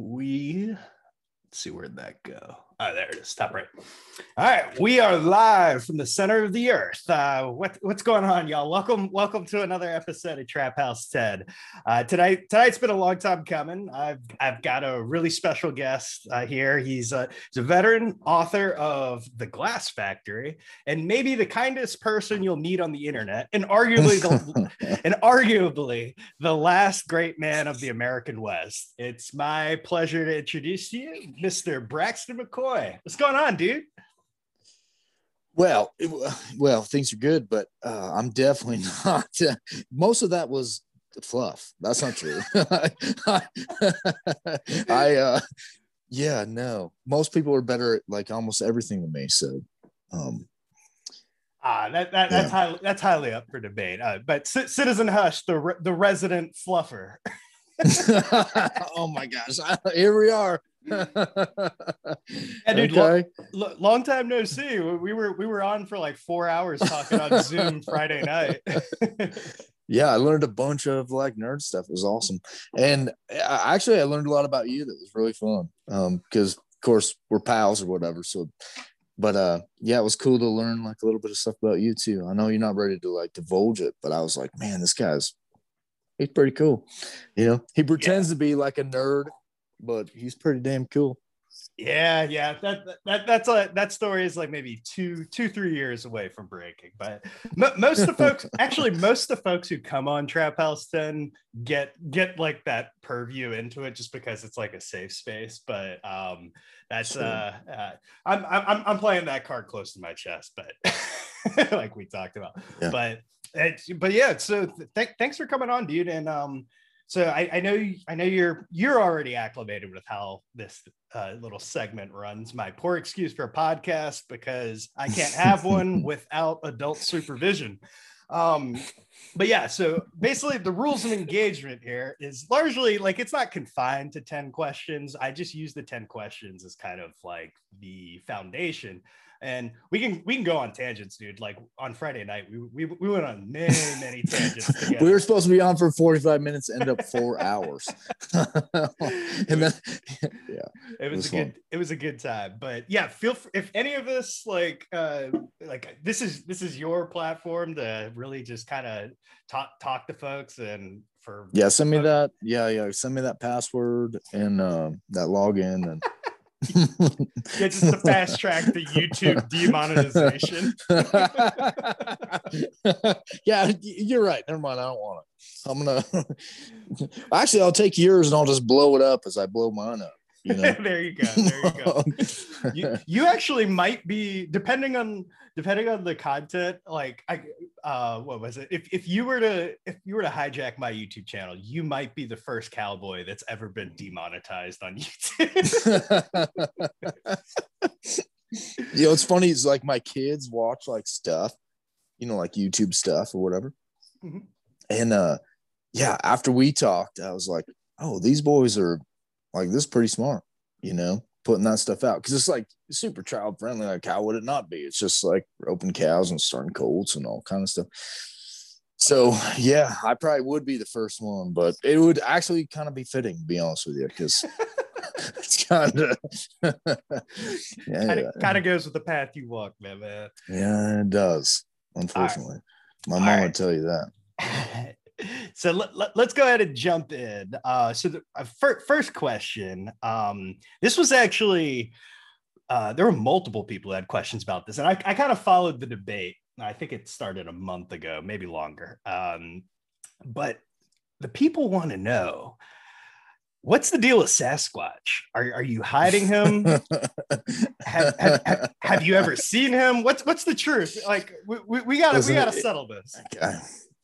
we let's see where'd that go. Oh, there it is. Top right. All right, we are live from the center of the earth. Uh, what, what's going on, y'all? Welcome, welcome to another episode of Trap House Ten. Uh, tonight, tonight's been a long time coming. I've I've got a really special guest uh, here. He's a, he's a veteran author of The Glass Factory, and maybe the kindest person you'll meet on the internet, and arguably the and arguably the last great man of the American West. It's my pleasure to introduce to you, Mr. Braxton McCoy. What's going on, dude? Well, it, well, things are good, but uh, I'm definitely not. Uh, most of that was fluff. That's not true. I, uh, yeah, no. Most people are better at like almost everything than me. So, um, Ah, that, that that's yeah. highly that's highly up for debate. Uh, but C- Citizen Hush, the re- the resident fluffer. oh my gosh! Here we are. yeah, dude, okay. long, long time no see. We were we were on for like four hours talking on Zoom Friday night. yeah, I learned a bunch of like nerd stuff. It was awesome, and I, actually I learned a lot about you. That was really fun. Um, because of course we're pals or whatever. So, but uh, yeah, it was cool to learn like a little bit of stuff about you too. I know you're not ready to like divulge it, but I was like, man, this guy's he's pretty cool. You know, he pretends yeah. to be like a nerd but he's pretty damn cool. Yeah, yeah, that that that's a that story is like maybe two two three years away from breaking. But m- most of the folks, actually, most of the folks who come on Trap House Ten get get like that purview into it just because it's like a safe space. But um, that's sure. uh, uh, I'm I'm I'm playing that card close to my chest, but like we talked about. Yeah. But but yeah, so th- thanks for coming on, dude, and um so I, I, know I know you're you're already acclimated with how this uh, little segment runs. My poor excuse for a podcast because I can't have one without adult supervision. Um, but yeah, so basically the rules of engagement here is largely like it's not confined to 10 questions. I just use the 10 questions as kind of like the foundation and we can we can go on tangents, dude. Like on Friday night, we we, we went on many many tangents. we were supposed to be on for forty five minutes, end up four hours, and then yeah, it was, it was a fun. good it was a good time. But yeah, feel free, if any of us like uh like this is this is your platform to really just kind of talk talk to folks and for yeah send me that yeah yeah send me that password and uh, that login and yeah, just to fast track the YouTube demonetization. yeah, you're right. Never mind. I don't want it. I'm gonna actually I'll take yours and I'll just blow it up as I blow mine up. You know? there you go. There you go. you, you actually might be depending on depending on the content. Like I, uh, what was it? If if you were to if you were to hijack my YouTube channel, you might be the first cowboy that's ever been demonetized on YouTube. you know, it's funny. It's like my kids watch like stuff, you know, like YouTube stuff or whatever. Mm-hmm. And uh, yeah, after we talked, I was like, oh, these boys are like this is pretty smart, you know, putting that stuff out because it's like super child friendly. Like how would it not be? It's just like open cows and starting colts and all kind of stuff. So yeah, I probably would be the first one, but it would actually kind of be fitting, to be honest with you, because it's kind of yeah, kind of goes with the path you walk, man. man. Yeah, it does. Unfortunately, right. my mom right. would tell you that. so let, us let, go ahead and jump in. Uh, so the uh, fir- first question, um, this was actually uh, there were multiple people who had questions about this, and I, I kind of followed the debate. I think it started a month ago, maybe longer. Um, but the people want to know what's the deal with Sasquatch? Are, are you hiding him? have, have, have, you ever seen him? What's what's the truth? Like we, we, we gotta we gotta settle this.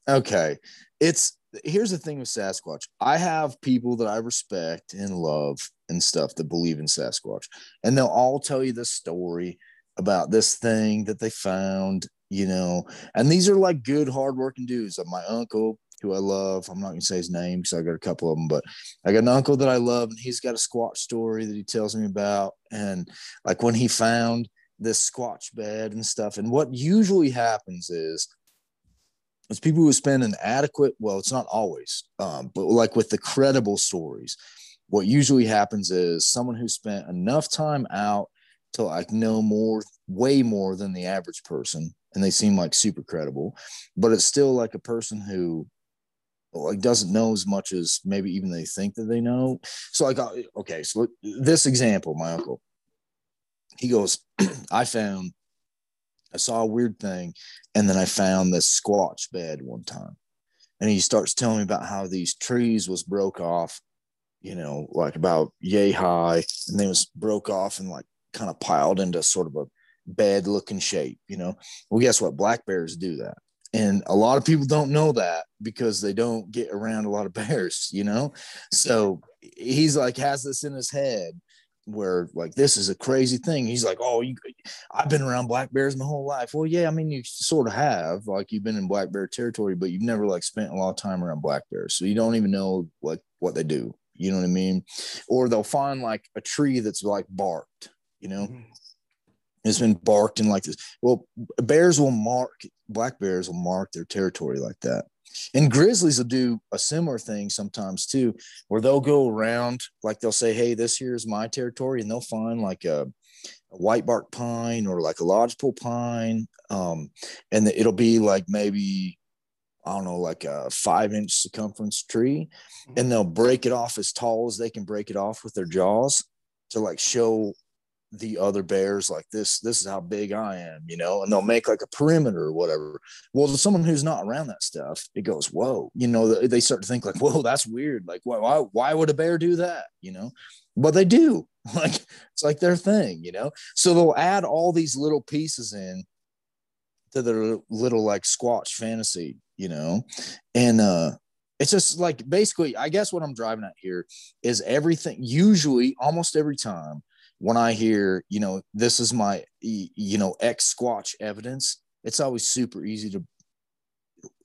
Okay. it's here's the thing with Sasquatch. I have people that I respect and love and stuff that believe in Sasquatch, and they'll all tell you this story about this thing that they found, you know. And these are like good, hardworking dudes. Like my uncle, who I love. I'm not gonna say his name because I got a couple of them, but I got an uncle that I love, and he's got a Squatch story that he tells me about. And like when he found this Squatch bed and stuff. And what usually happens is it's people who spend an adequate well it's not always um, but like with the credible stories what usually happens is someone who spent enough time out to like know more, way more than the average person, and they seem like super credible, but it's still like a person who like doesn't know as much as maybe even they think that they know. So like, okay, so this example, my uncle, he goes, I found, I saw a weird thing, and then I found this squatch bed one time, and he starts telling me about how these trees was broke off, you know, like about yay high, and they was broke off and like kind of piled into sort of a bed looking shape, you know. Well, guess what? Black bears do that and a lot of people don't know that because they don't get around a lot of bears you know so he's like has this in his head where like this is a crazy thing he's like oh you i've been around black bears my whole life well yeah i mean you sort of have like you've been in black bear territory but you've never like spent a lot of time around black bears so you don't even know like what they do you know what i mean or they'll find like a tree that's like barked you know mm-hmm it's been barked in like this. Well, bears will mark, black bears will mark their territory like that. And grizzlies will do a similar thing sometimes too, where they'll go around, like they'll say, Hey, this here is my territory. And they'll find like a, a white bark pine or like a lodgepole pine. Um, and it'll be like maybe, I don't know, like a five inch circumference tree. Mm-hmm. And they'll break it off as tall as they can break it off with their jaws to like show the other bears like this this is how big i am you know and they'll make like a perimeter or whatever. Well to someone who's not around that stuff it goes whoa you know they start to think like whoa that's weird. Like why, why would a bear do that? You know? But they do. Like it's like their thing you know? So they'll add all these little pieces in to their little like squatch fantasy you know? And uh it's just like basically i guess what i'm driving at here is everything usually almost every time when I hear, you know, this is my, you know, X Squatch evidence, it's always super easy to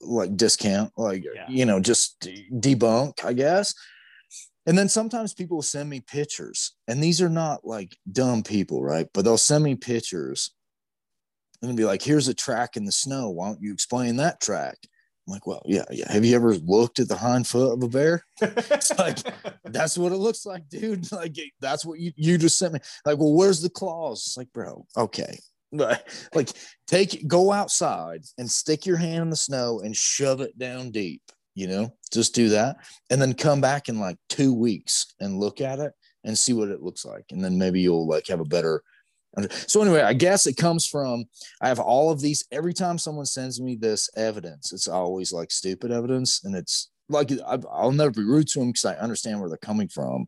like discount, like, yeah. you know, just debunk, I guess. And then sometimes people will send me pictures, and these are not like dumb people, right? But they'll send me pictures and be like, here's a track in the snow. Why don't you explain that track? I'm like, well, yeah, yeah. Have you ever looked at the hind foot of a bear? it's like that's what it looks like, dude. Like that's what you you just sent me. Like, well, where's the claws? It's like, bro, okay. like take go outside and stick your hand in the snow and shove it down deep, you know, just do that. And then come back in like two weeks and look at it and see what it looks like. And then maybe you'll like have a better so anyway, I guess it comes from I have all of these. Every time someone sends me this evidence, it's always like stupid evidence, and it's like I'll never be rude to them because I understand where they're coming from,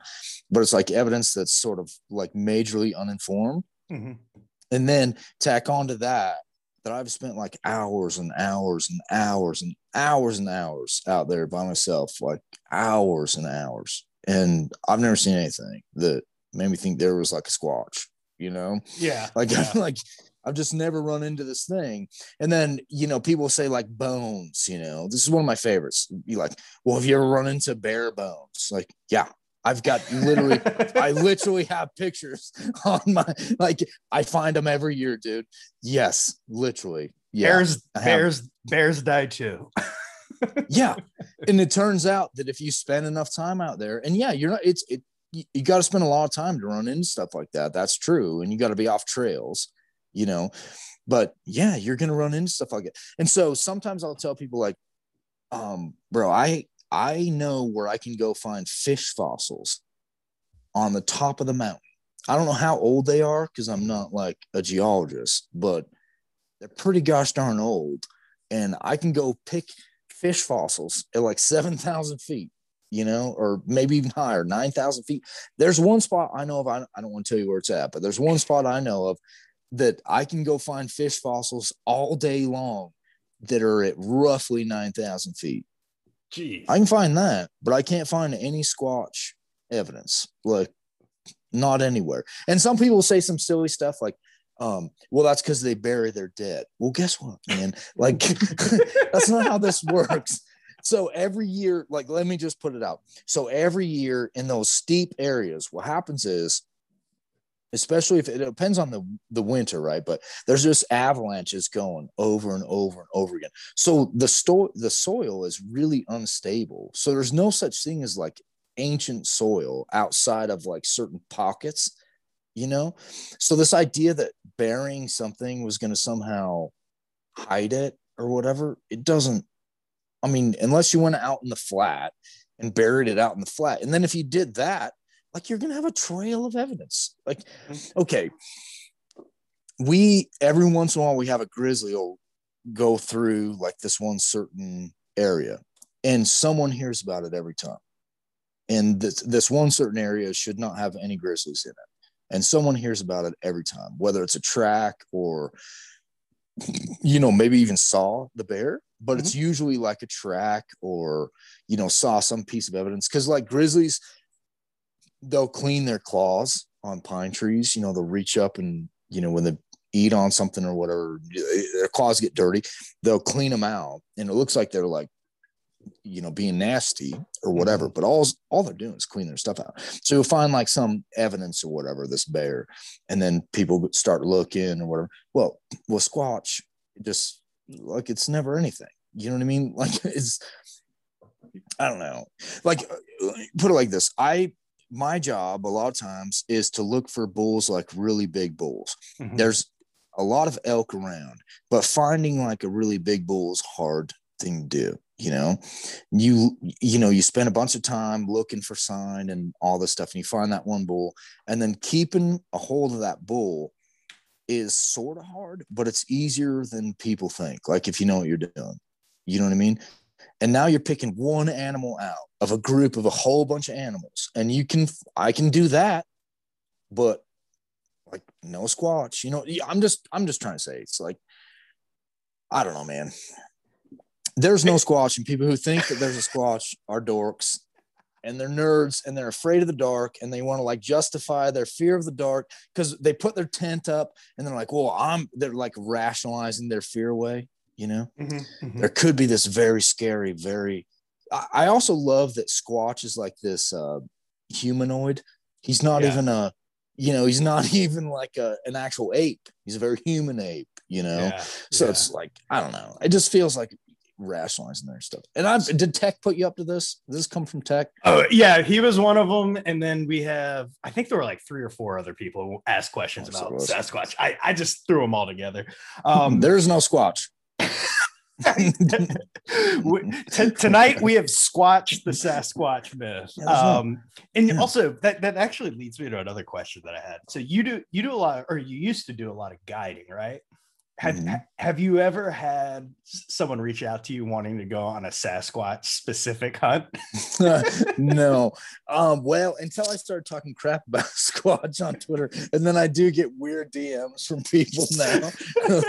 but it's like evidence that's sort of like majorly uninformed, mm-hmm. and then tack on to that that I've spent like hours and hours and hours and hours and hours out there by myself, like hours and hours, and I've never seen anything that made me think there was like a squatch you know? Yeah. Like, yeah. like I've just never run into this thing. And then, you know, people say like bones, you know, this is one of my favorites. Be like, well, have you ever run into bear bones? Like, yeah, I've got literally, I literally have pictures on my, like, I find them every year, dude. Yes, literally. Yeah. Bears, bears, bears die too. yeah. And it turns out that if you spend enough time out there, and yeah, you're not, it's, it, you, you got to spend a lot of time to run into stuff like that. That's true. And you got to be off trails, you know. But yeah, you're gonna run into stuff like it. And so sometimes I'll tell people like, um, bro, I I know where I can go find fish fossils on the top of the mountain. I don't know how old they are because I'm not like a geologist, but they're pretty gosh darn old. And I can go pick fish fossils at like 7,000 feet you know, or maybe even higher, 9,000 feet. There's one spot I know of, I, I don't want to tell you where it's at, but there's one spot I know of that I can go find fish fossils all day long that are at roughly 9,000 feet. Jeez. I can find that, but I can't find any Squatch evidence, like not anywhere. And some people say some silly stuff like, um, well, that's because they bury their dead. Well, guess what, man? Like, that's not how this works. So every year, like, let me just put it out. So every year in those steep areas, what happens is, especially if it depends on the, the winter, right? But there's just avalanches going over and over and over again. So the sto- the soil is really unstable. So there's no such thing as like ancient soil outside of like certain pockets, you know? So this idea that burying something was going to somehow hide it or whatever, it doesn't. I mean, unless you went out in the flat and buried it out in the flat. And then if you did that, like you're going to have a trail of evidence. Like, Mm-hmm. okay, we every once in a while we have a grizzly will go through like this one certain area and someone hears about it every time and this, this one certain area should not have any grizzlies in it and someone hears about it every time whether it's a track or you know maybe even saw the bear but it's mm-hmm. usually like a track or you know saw some piece of evidence. Because like grizzlies they'll clean their claws on pine trees you know they'll reach up and you know when they eat on something or whatever their claws get dirty they'll clean them out. And it looks like they're like you know being nasty or whatever but all all they're doing is clean their stuff out. So you'll find like some evidence or whatever this bear and then people start looking or whatever. Well well squatch just like it's never anything. You know what i mean? Like it's i don't know. Like uh, put it like this. I my job a lot of times is to look for bulls like really big bulls. Mhm. there's a lot of elk around, but finding like a really big bull is hard thing to do. You know, you you know you spend a bunch of time looking for sign and all this stuff, and you find that one bull, and then keeping a hold of that bull is sort of hard, but it's easier than people think. Like if you know what you're doing, you know what I mean. And now you're picking one animal out of a group of a whole bunch of animals, and you can I can do that, but like no squatch you know i'm just i'm just trying to say it's like i don't know man there's no squatch and people who think that there's a squatch are dorks and they're nerds and they're afraid of the dark and they want to like justify their fear of the dark because they put their tent up and they're like well i'm they're like rationalizing their fear away you know Mhm, mhm. there could be this very scary very i, I also love that squatch is like this uh humanoid he's not Yeah. even a you know he's not even like a, an actual ape he's a very human ape you know Yeah, so yeah. it's like i don't know it just feels like rationalizing their stuff and i did tech put you up to this Did this come from tech Oh yeah, he was one of them, and then we have I think there were like three or four other people who asked questions Oh, about. Sasquatch. I I just threw them all together. Um, there's no squatch t- tonight we have squatched the Sasquatch myth. Yeah, there's no- Um, and yeah. also that that actually leads me to another question that I had. So you do you do a lot, or you used to do a lot of guiding, right? Have Mhm. have you ever had someone reach out to you wanting to go on a Sasquatch specific hunt? no. Um, well, until I started talking crap about Squatch on Twitter, and then I do get weird DMs from people now.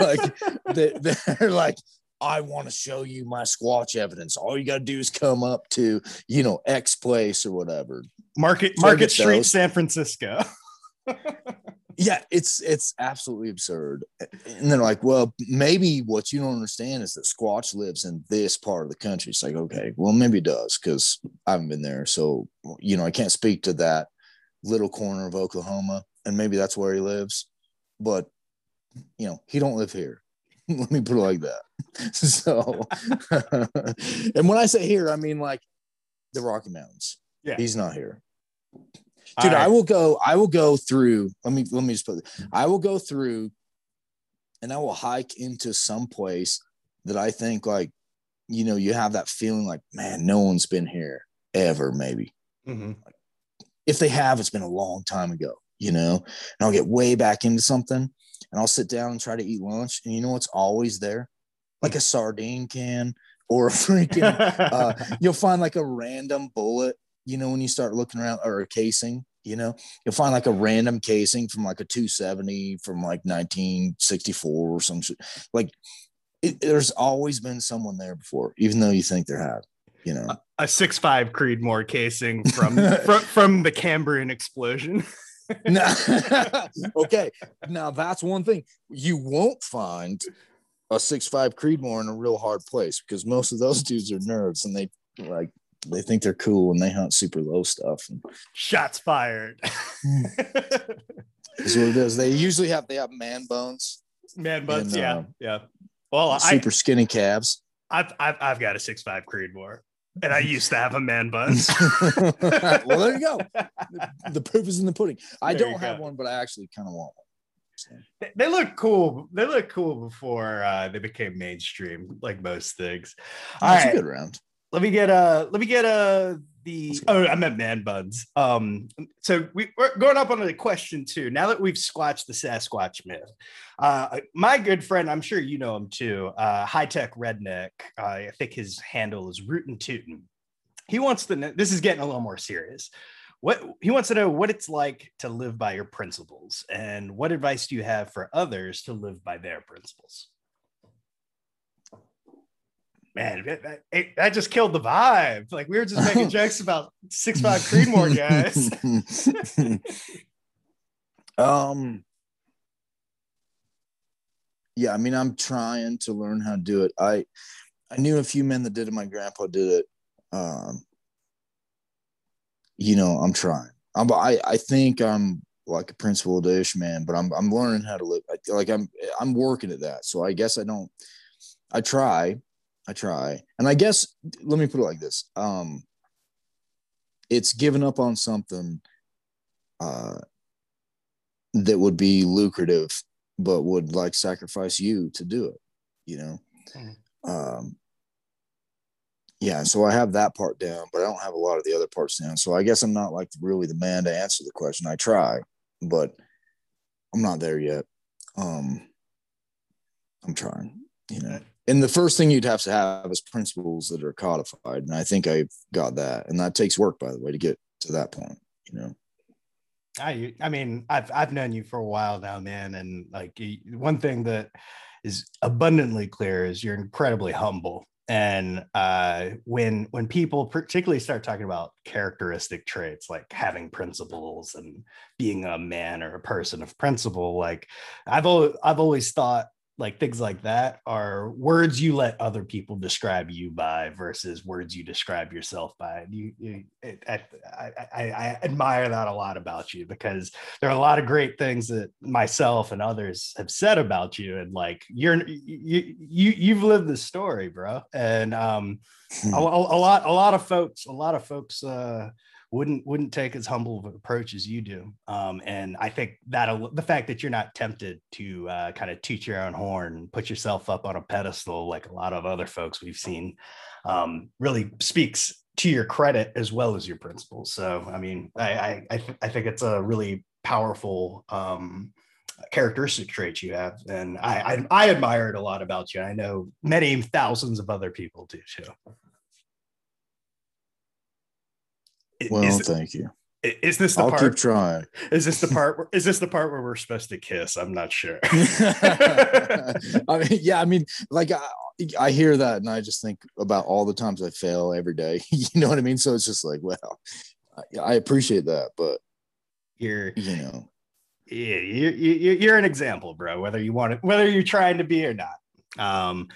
like they, they're like, I want to show you my Squatch evidence. All you got to do is come up to, you know, X place or whatever. Market Market Street, those. San Francisco. Yeah, it's it's absolutely absurd. And they're like, well, maybe what you don't understand is that Squatch lives in this part of the country. It's like, okay, well, maybe it does because I haven't been there. So, you know, I can't speak to that little corner of Oklahoma, and maybe that's where he lives. But you know, he don't live here. Let me put it like that. So, and when I say here, I mean like the Rocky Mountains. Yeah. He's not here dude right. i will go i will go through let me let me just put it i will go through and i will hike into some place that i think like you know you have that feeling like man no one's been here ever maybe. Mhm. if they have it's been a long time ago you know? And i'll get way back into something and i'll sit down and try to eat lunch. And you know what's always there? Like a sardine can or a freaking uh, you'll find like a random bullet, you know, when you start looking around or a casing, you know, you'll find like a random casing from like a 270 from like 1964 or some shit. Like it, there's always been someone there before, even though you think there have, you know. a six five Creedmoor casing from from, from the Cambrian explosion. Now- okay, now that's one thing you won't find a six five Creedmoor in a real hard place because most of those dudes are nerds and they like they think they're cool and they hunt super low stuff. And Shots fired. is what it is. They usually have they have man bones, Man buds, And, yeah, uh, yeah. Well, I, super skinny calves. I've, I've I've got a six five Creedmoor. and I used to have a man bun. well, there you go. The, the proof is in the pudding. I There don't have go. one, but I actually kind of want one. So, They- they look cool. They look cool before uh, they became mainstream, like most things. All that's right, a good round. Let me get uh let me get uh the oh I meant man buns. Um, so we, we're going up on the question two. Now that we've squashed the Sasquatch myth, uh, my good friend, I'm sure you know him too. Uh, high tech redneck. Uh, I think his handle is Rootin' Tootin'. He wants to know. This is getting a little more serious. What he wants to know what it's like to live by your principles, and what advice do you have for others to live by their principles? Man, that, that, it- that just killed the vibe. Like we were just making jokes about six five Creedmoor guys. um yeah i mean i'm trying to learn how to do it. I i knew a few men that did it. My grandpa did it. Um you know i'm trying. I'm i i think i'm like a principled ish man but i'm i'm learning how to live. I- like i'm i'm working at that. So i guess i don't i try i try. And i guess let me put it like this. Um it's giving up on something uh that would be lucrative but would like sacrifice you to do it you know? Mhm. um yeah so i have that part down but i don't have a lot of the other parts down. So i guess i'm not like really the man to answer the question. I try but i'm not there yet. Um i'm trying you know and the first thing you'd have to have is principles that are codified. And i think i've got that. And that takes work by the way to get to that point you know? I I mean, I've I've known you for a while now, man, and like one thing that is abundantly clear is you're incredibly humble. And uh, when when people particularly start talking about characteristic traits like having principles and being a man or a person of principle, like I've always I've always thought like things like that are words you let other people describe you by versus words you describe yourself by. You, you it, I, I, I, admire that a lot about you because there are a lot of great things that myself and others have said about you, and like you're you you you've lived the story, bro. And um, a, a, a lot a lot of folks a lot of folks uh wouldn't wouldn't take as humble of an approach as you do. Um and i think that the fact that you're not tempted to uh kind of toot your own horn and put yourself up on a pedestal like a lot of other folks we've seen um really speaks to your credit as well as your principles. So i mean i i i, th- I think it's a really powerful um characteristic traits you have. And I, I i admire it a lot about you. I know many thousands of other people do too I- well is, thank you is this the i'll part keep trying is this the part where, is this the part where we're supposed to kiss i'm not sure I mean, yeah, I mean, like I, I hear that and I just think about all the times I fail every day. You know what I mean? So it's just like, well, I, I appreciate that, but you're you know, yeah, you, you, you're an example, bro. Whether you want it, whether you're trying to be or not. Um,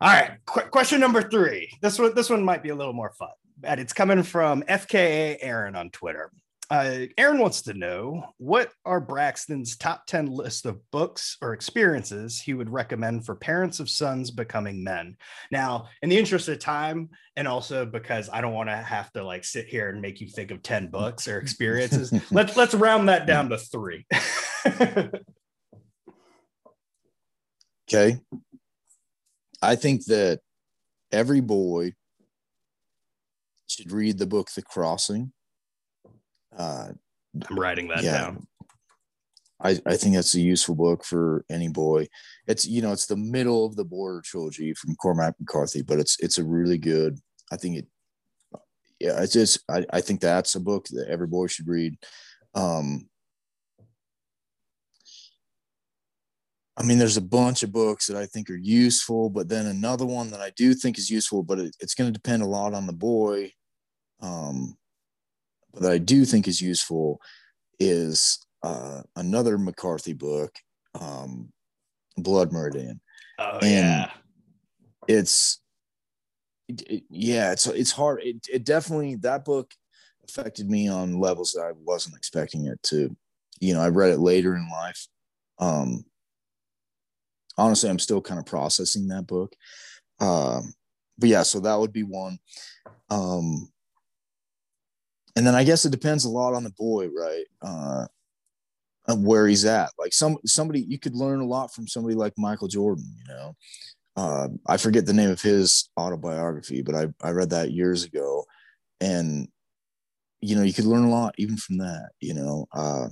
all right. Qu- question number three. This one, this one might be a little more fun, and it's coming from FKA Aaron on Twitter. Uh, Aaron wants to know what are Braxton's top 10 list of books or experiences he would recommend for parents of sons becoming men. Now, in the interest of time, and also because I don't want to have to like sit here and make you think of 10 books or experiences, let's let's round that down to three. okay. I think that every boy should read the book The Crossing. Uh, I'm writing that yeah. down. I, I think that's a useful book for any boy. It's you know it's the middle of the border trilogy from Cormac McCarthy, but it's it's a really good. I think it. Yeah, it's just I, I think that's a book that every boy should read. Um, I mean, there's a bunch of books that I think are useful, but then another one that I do think is useful, but it, it's going to depend a lot on the boy. Um, but that I do think is useful is uh, another McCarthy book, um, Blood Meridian. Oh and- yeah. It's it- yeah, it's it's hard. It, it definitely that book affected me on levels that I wasn't expecting it to. You know, I read it later in life. Um, honestly, I'm still kind of processing that book. Um, but yeah, so that would be one. Um, and then I guess it depends a lot on the boy, right? Uh, where he's at. Like some somebody you could learn a lot from somebody like Michael Jordan, you know. Uh, I forget the name of his autobiography, but I, I read that years ago. And you know, you could learn a lot even from that, you know. Uh,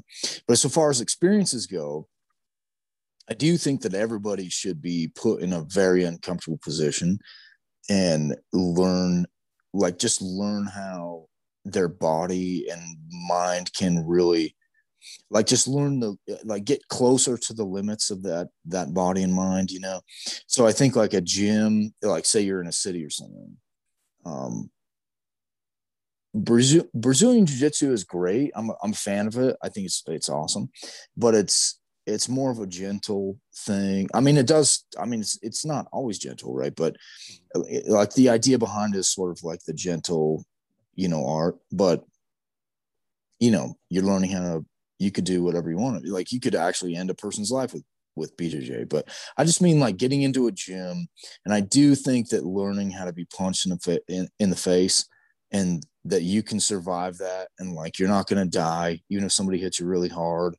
but so far as experiences go, I do think that everybody should be put in a very uncomfortable position and learn, like, just learn how their body and mind can really like just learn the like get closer to the limits of that that body and mind you know so i think like a gym like say you're in a city or something um Brazil, Brazilian jiu-jitsu is great. I'm a, I'm a fan of it. I think it's it's awesome, but it's it's more of a gentle thing. I mean, it does. I mean, it's it's not always gentle, right? But it, like the idea behind it is sort of like the gentle, you know, art. But you know, you're learning how to. You could do whatever you want. Like you could actually end a person's life with with BJJ. But I just mean like getting into a gym, and I do think that learning how to be punched in the fa- in, in the face and that you can survive that and like you're not going to die even if somebody hits you really hard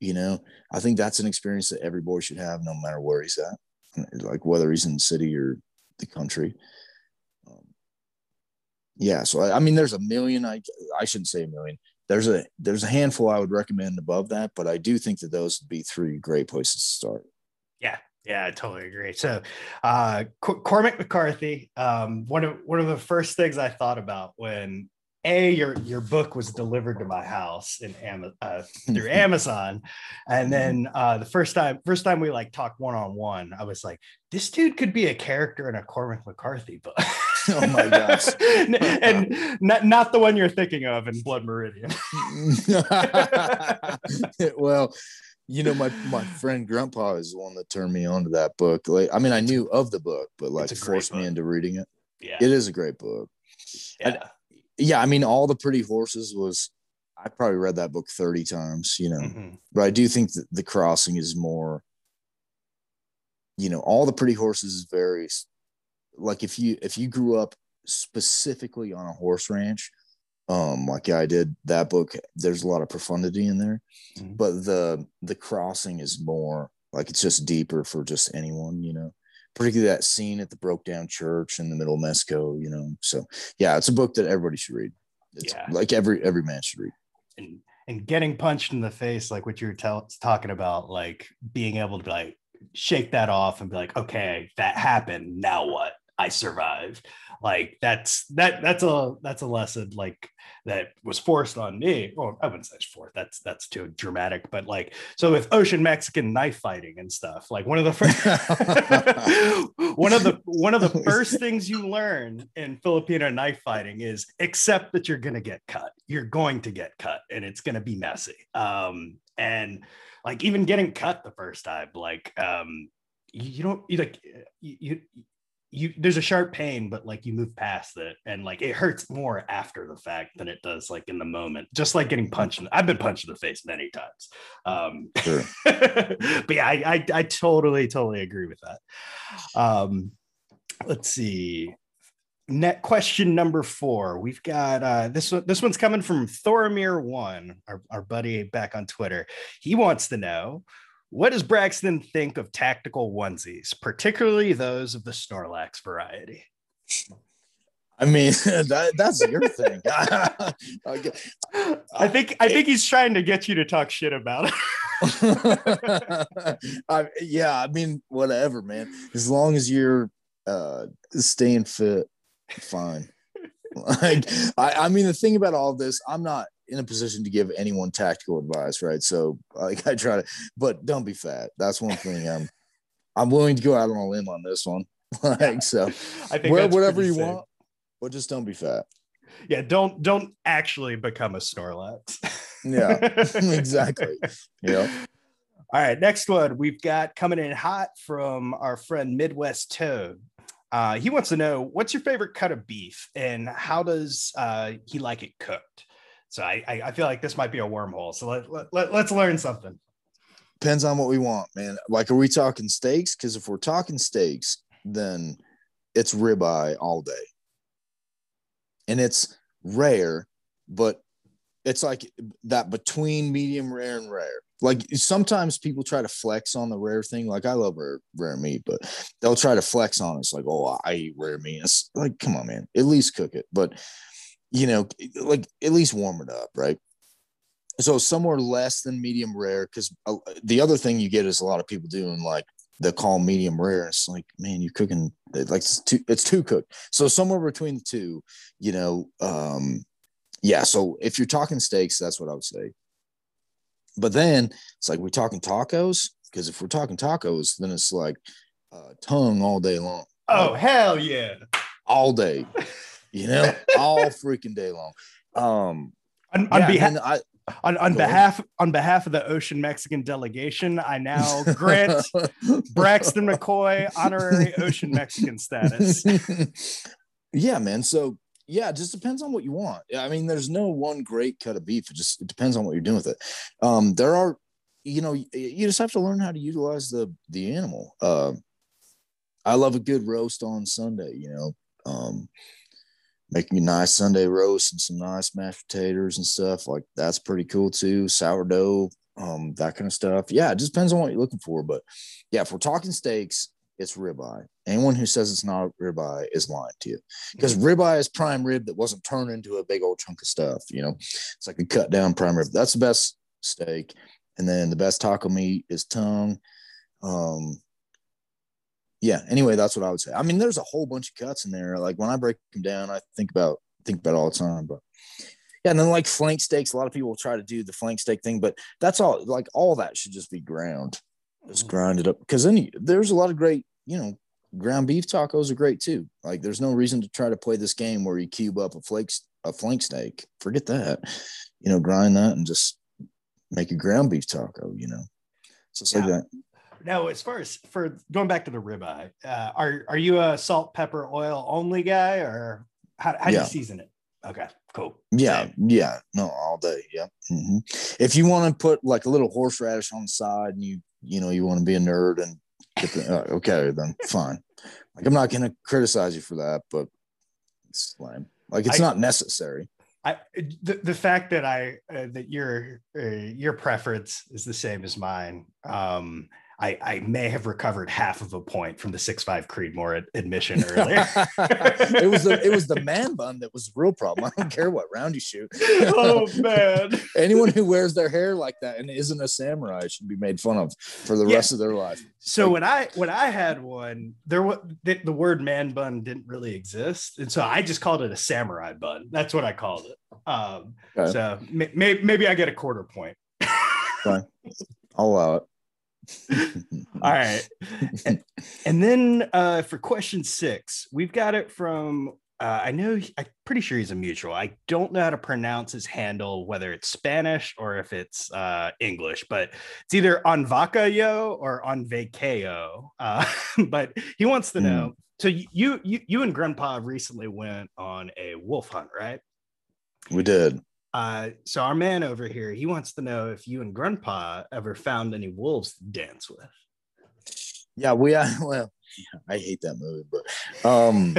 you know i think that's an experience that every boy should have no matter where he's at like whether he's in the city or the country yeah so I, I, mean there's a million i i shouldn't say a million there's a there's a handful i would recommend above that but i do think that those would be three great places to start yeah yeah, I totally agree. So, uh, Cormac McCarthy, um, one of one of the first things I thought about when a your your book was delivered to my house in Am- uh, through Amazon, and then uh, the first time first time we like talked one on one, I was like, this dude could be a character in a Cormac McCarthy book. oh my gosh! and not not the one you're thinking of in Blood Meridian. well, you know, my my friend Grandpa is the one that turned me on to that book. Like, I mean, I knew of the book, but like forced me into reading it. Yeah, it is a great book. Yeah, and, yeah. I mean, all the pretty horses was. I probably read that book thirty times, you know, mm-hmm. but I do think that the crossing is more. You know, all the pretty horses is very, like if you if you grew up specifically on a horse ranch, um like yeah i did that book there's a lot of profundity in there mm-hmm. but the the crossing is more like it's just deeper for just anyone you know particularly that scene at the broke down church in the middle of Mexico, you know. So yeah, it's a book that everybody should read. It's yeah. like every every man should read. And and getting punched in the face, like what you were tell, talking about, like being able to be like shake that off and be like, okay, that happened. Now what? I survived. Like that's that that's a that's a lesson like that was forced on me. Well, I wouldn't say it's forced. That's that's too dramatic. But like so with ocean Mexican knife fighting and stuff, like one of the first one of the one of the first things you learn in Filipino knife fighting is accept that you're gonna get cut. You're going to get cut and it's gonna be messy. Um and like even getting cut the first time, like um you, you don't you like you, you you there's a sharp pain but like you move past it and like it hurts more after the fact than it does like in the moment just like getting punched in, i've been punched in the face many times um sure. but yeah I, I, I totally totally agree with that. Um let's see. Net question number four. We've got uh this one this one's coming from Thoramir one our, our buddy back on twitter. He wants to know what does Braxton think of tactical onesies, particularly those of the Snorlax variety? I mean, that, that's your thing. I think I think he's trying to get you to talk shit about it. I, yeah, I mean, whatever, man. As long as you're uh, staying fit, fine. Like, I, I mean, the thing about all this, I'm not in a position to give anyone tactical advice, right? So like I try to, but don't be fat. That's one thing. I'm I'm willing to go out on a limb on this one. like so, I think wear whatever you want, but just don't be fat. Yeah, don't don't actually become a Snorlax. yeah, exactly. Yeah. All right, next one we've got coming in hot from our friend Midwest Toad. Uh, he wants to know what's your favorite cut of beef and how does uh, he like it cooked? So I, I, feel like this might be a wormhole. So let, let, let's learn something. Depends on what we want, man. Like, are we talking steaks? Because if we're talking steaks, then it's ribeye all day. and it's rare, but it's like that between medium rare and rare. Like sometimes people try to flex on the rare thing. Like I love rare, rare meat, but they'll try to flex on it. It's like, oh, I eat rare meat. It's like, come on, man, at least cook it. But you know, like at least warm it up, right? So somewhere less than medium rare, because uh, the other thing you get is a lot of people doing like they call medium rare. It's like, man, you're cooking like it's too, it's too cooked. So somewhere between the two, you know, um, yeah. So if you're talking steaks, that's what I would say. But then it's like we're talking tacos because if we're talking tacos, then it's like uh, tongue all day long. Oh hell yeah! All day, you know, all freaking day long. Um, on, on yeah, behalf, I, on, on behalf on behalf of the Ocean Mexican delegation, I now grant Braxton McCoy honorary Ocean Mexican status. yeah, man. So yeah, it just depends on what you want. I mean, there's no one great cut of beef. It just it depends on what you're doing with it. Um, there are, you know, you just have to learn how to utilize the the animal. Uh, I love a good roast on Sunday. You know, um, making a nice Sunday roast and some nice mashed potatoes and stuff like that's pretty cool too. Sourdough, um, that kind of stuff. Yeah, it just depends on what you're looking for. But yeah, if we're talking steaks, it's ribeye. Anyone who says it's not ribeye is lying to you because mm-hmm. ribeye is prime rib that wasn't turned into a big old chunk of stuff. You know, it's like a cut down prime rib. That's the best steak. And then the best taco meat is tongue. Um, yeah. Anyway, that's what I would say. I mean, there's a whole bunch of cuts in there. Like when I break them down, I think about think about all the time. But yeah, and then like flank steaks, a lot of people try to do the flank steak thing, but that's all. Like all that should just be ground. Just mm-hmm. grind it up because then you, there's a lot of great you know, ground beef tacos are great too. Like there's no reason to try to play this game where you cube up a flakes a flank steak. Forget that. You know, grind that and just make a ground beef taco, you know. So it's yeah. like that. Now, as far as for going back to the ribeye, uh, are are you a salt, pepper, oil only guy, or how, how do yeah. you season it? Okay, cool. Yeah, Same. yeah, no, all day. Yeah. Mm-hmm. If you want to put like a little horseradish on the side, and you you know you want to be a nerd and uh, okay, then fine. Like I'm not gonna criticize you for that, but it's lame. Like it's I, not necessary. I the, the fact that I uh, that your uh, your preference is the same as mine. Um, I, I may have recovered half of a point from the six five Creedmoor admission earlier. it was the it was the man bun that was the real problem. I don't care what round you shoot. oh man! Anyone who wears their hair like that and isn't a samurai should be made fun of for the yeah. rest of their life. So like, when I when I had one, there was the, the, word man bun didn't really exist, and so I just called it a samurai bun. That's what I called it. Um, okay. So may, may, maybe I get a quarter point. I'll allow it. All right. And, and then uh, for question six, we've got it from, uh, I know, I'm pretty sure he's a mutual. I don't know how to pronounce his handle, whether it's Spanish or if it's uh, English, but it's either on Vacayo or on Vacao. Uh, but he wants to know. Mm. So you, you, you and Grandpa recently went on a wolf hunt, right? We did. Uh, so our man over here, he wants to know if you and Grandpa ever found any wolves to dance with. Yeah, we uh, well, I hate that movie, but um,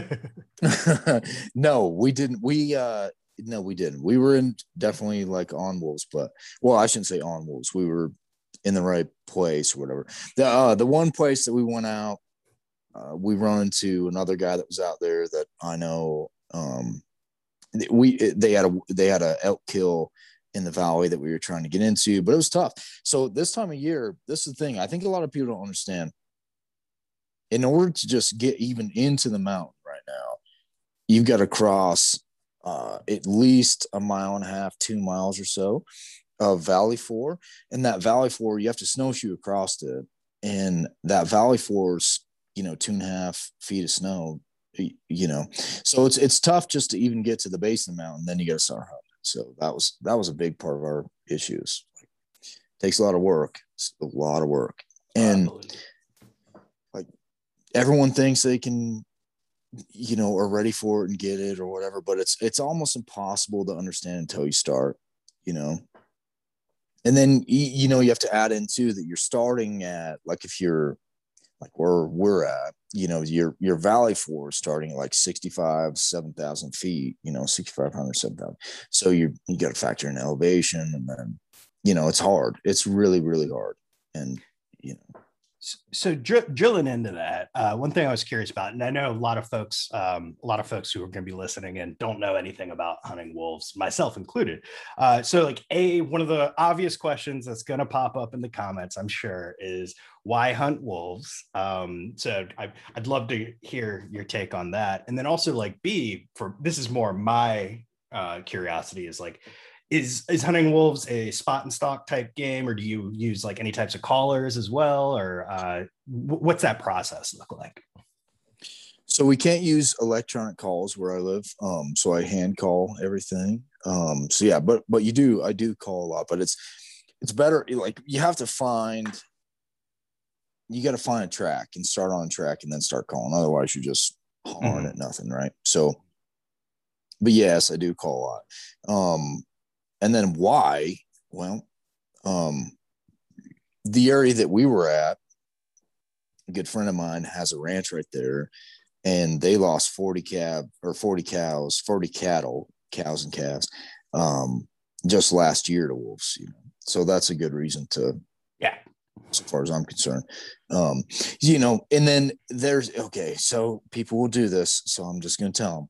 no, we didn't. We uh, no, we didn't. We were in definitely like on wolves, but well, I shouldn't say on wolves. We were in the right place or whatever. The uh, the one place that we went out, uh, we run into another guy that was out there that I know. Um, we they had a they had a elk kill in the valley that we were trying to get into, but it was tough. So this time of year, this is the thing. I think a lot of people don't understand. In order to just get even into the mountain right now, you've got to cross uh, at least a mile and a half, two miles or so of Valley Four, and that Valley Four you have to snowshoe across it, and that Valley Four's you know two and a half feet of snow you know so it's it's tough just to even get to the base of the mountain then you got to start hunting. So that was that was a big part of our issues. Takes a lot of work it's a lot of work. And like everyone thinks they can you know are ready for it and get it or whatever but it's it's almost impossible to understand until you start you know? And then you know you have to add in too that you're starting at like if you're like where we're at, you know, your your valley floor is starting at like 65, 7,000 feet, you know, 6,500, 7,000. So you you got to factor in elevation and then, you know, it's hard. It's really, really hard. And, you know, so dr- drilling into that uh, one thing i was curious about and i know a lot of folks um, a lot of folks who are going to be listening and don't know anything about hunting wolves myself included uh, so like a one of the obvious questions that's going to pop up in the comments i'm sure is why hunt wolves? Um, so I, i'd love to hear your take on that and then also like b for this is more my uh, curiosity is like is is hunting wolves a spot and stalk type game or do you use like any types of callers as well? Or uh, what's that process look like? So we can't use electronic calls where i live um, so i hand call everything. Um, so yeah but but you do i do call a lot but it's it's better like you have to find you got to find a track and start on track and then start calling. Otherwise you're just hollering mm-hmm. at nothing right? So but yes i do call a lot. Um and then why? Well, um, the area that we were at, a good friend of mine has a ranch right there, and they lost 40 cab or 40 cows, 40 cattle, cows and calves, um, just last year to wolves. You know, so that's a good reason to, yeah, as far as I'm concerned. Um, you know, and then there's okay, so people will do this, so I'm just going to tell them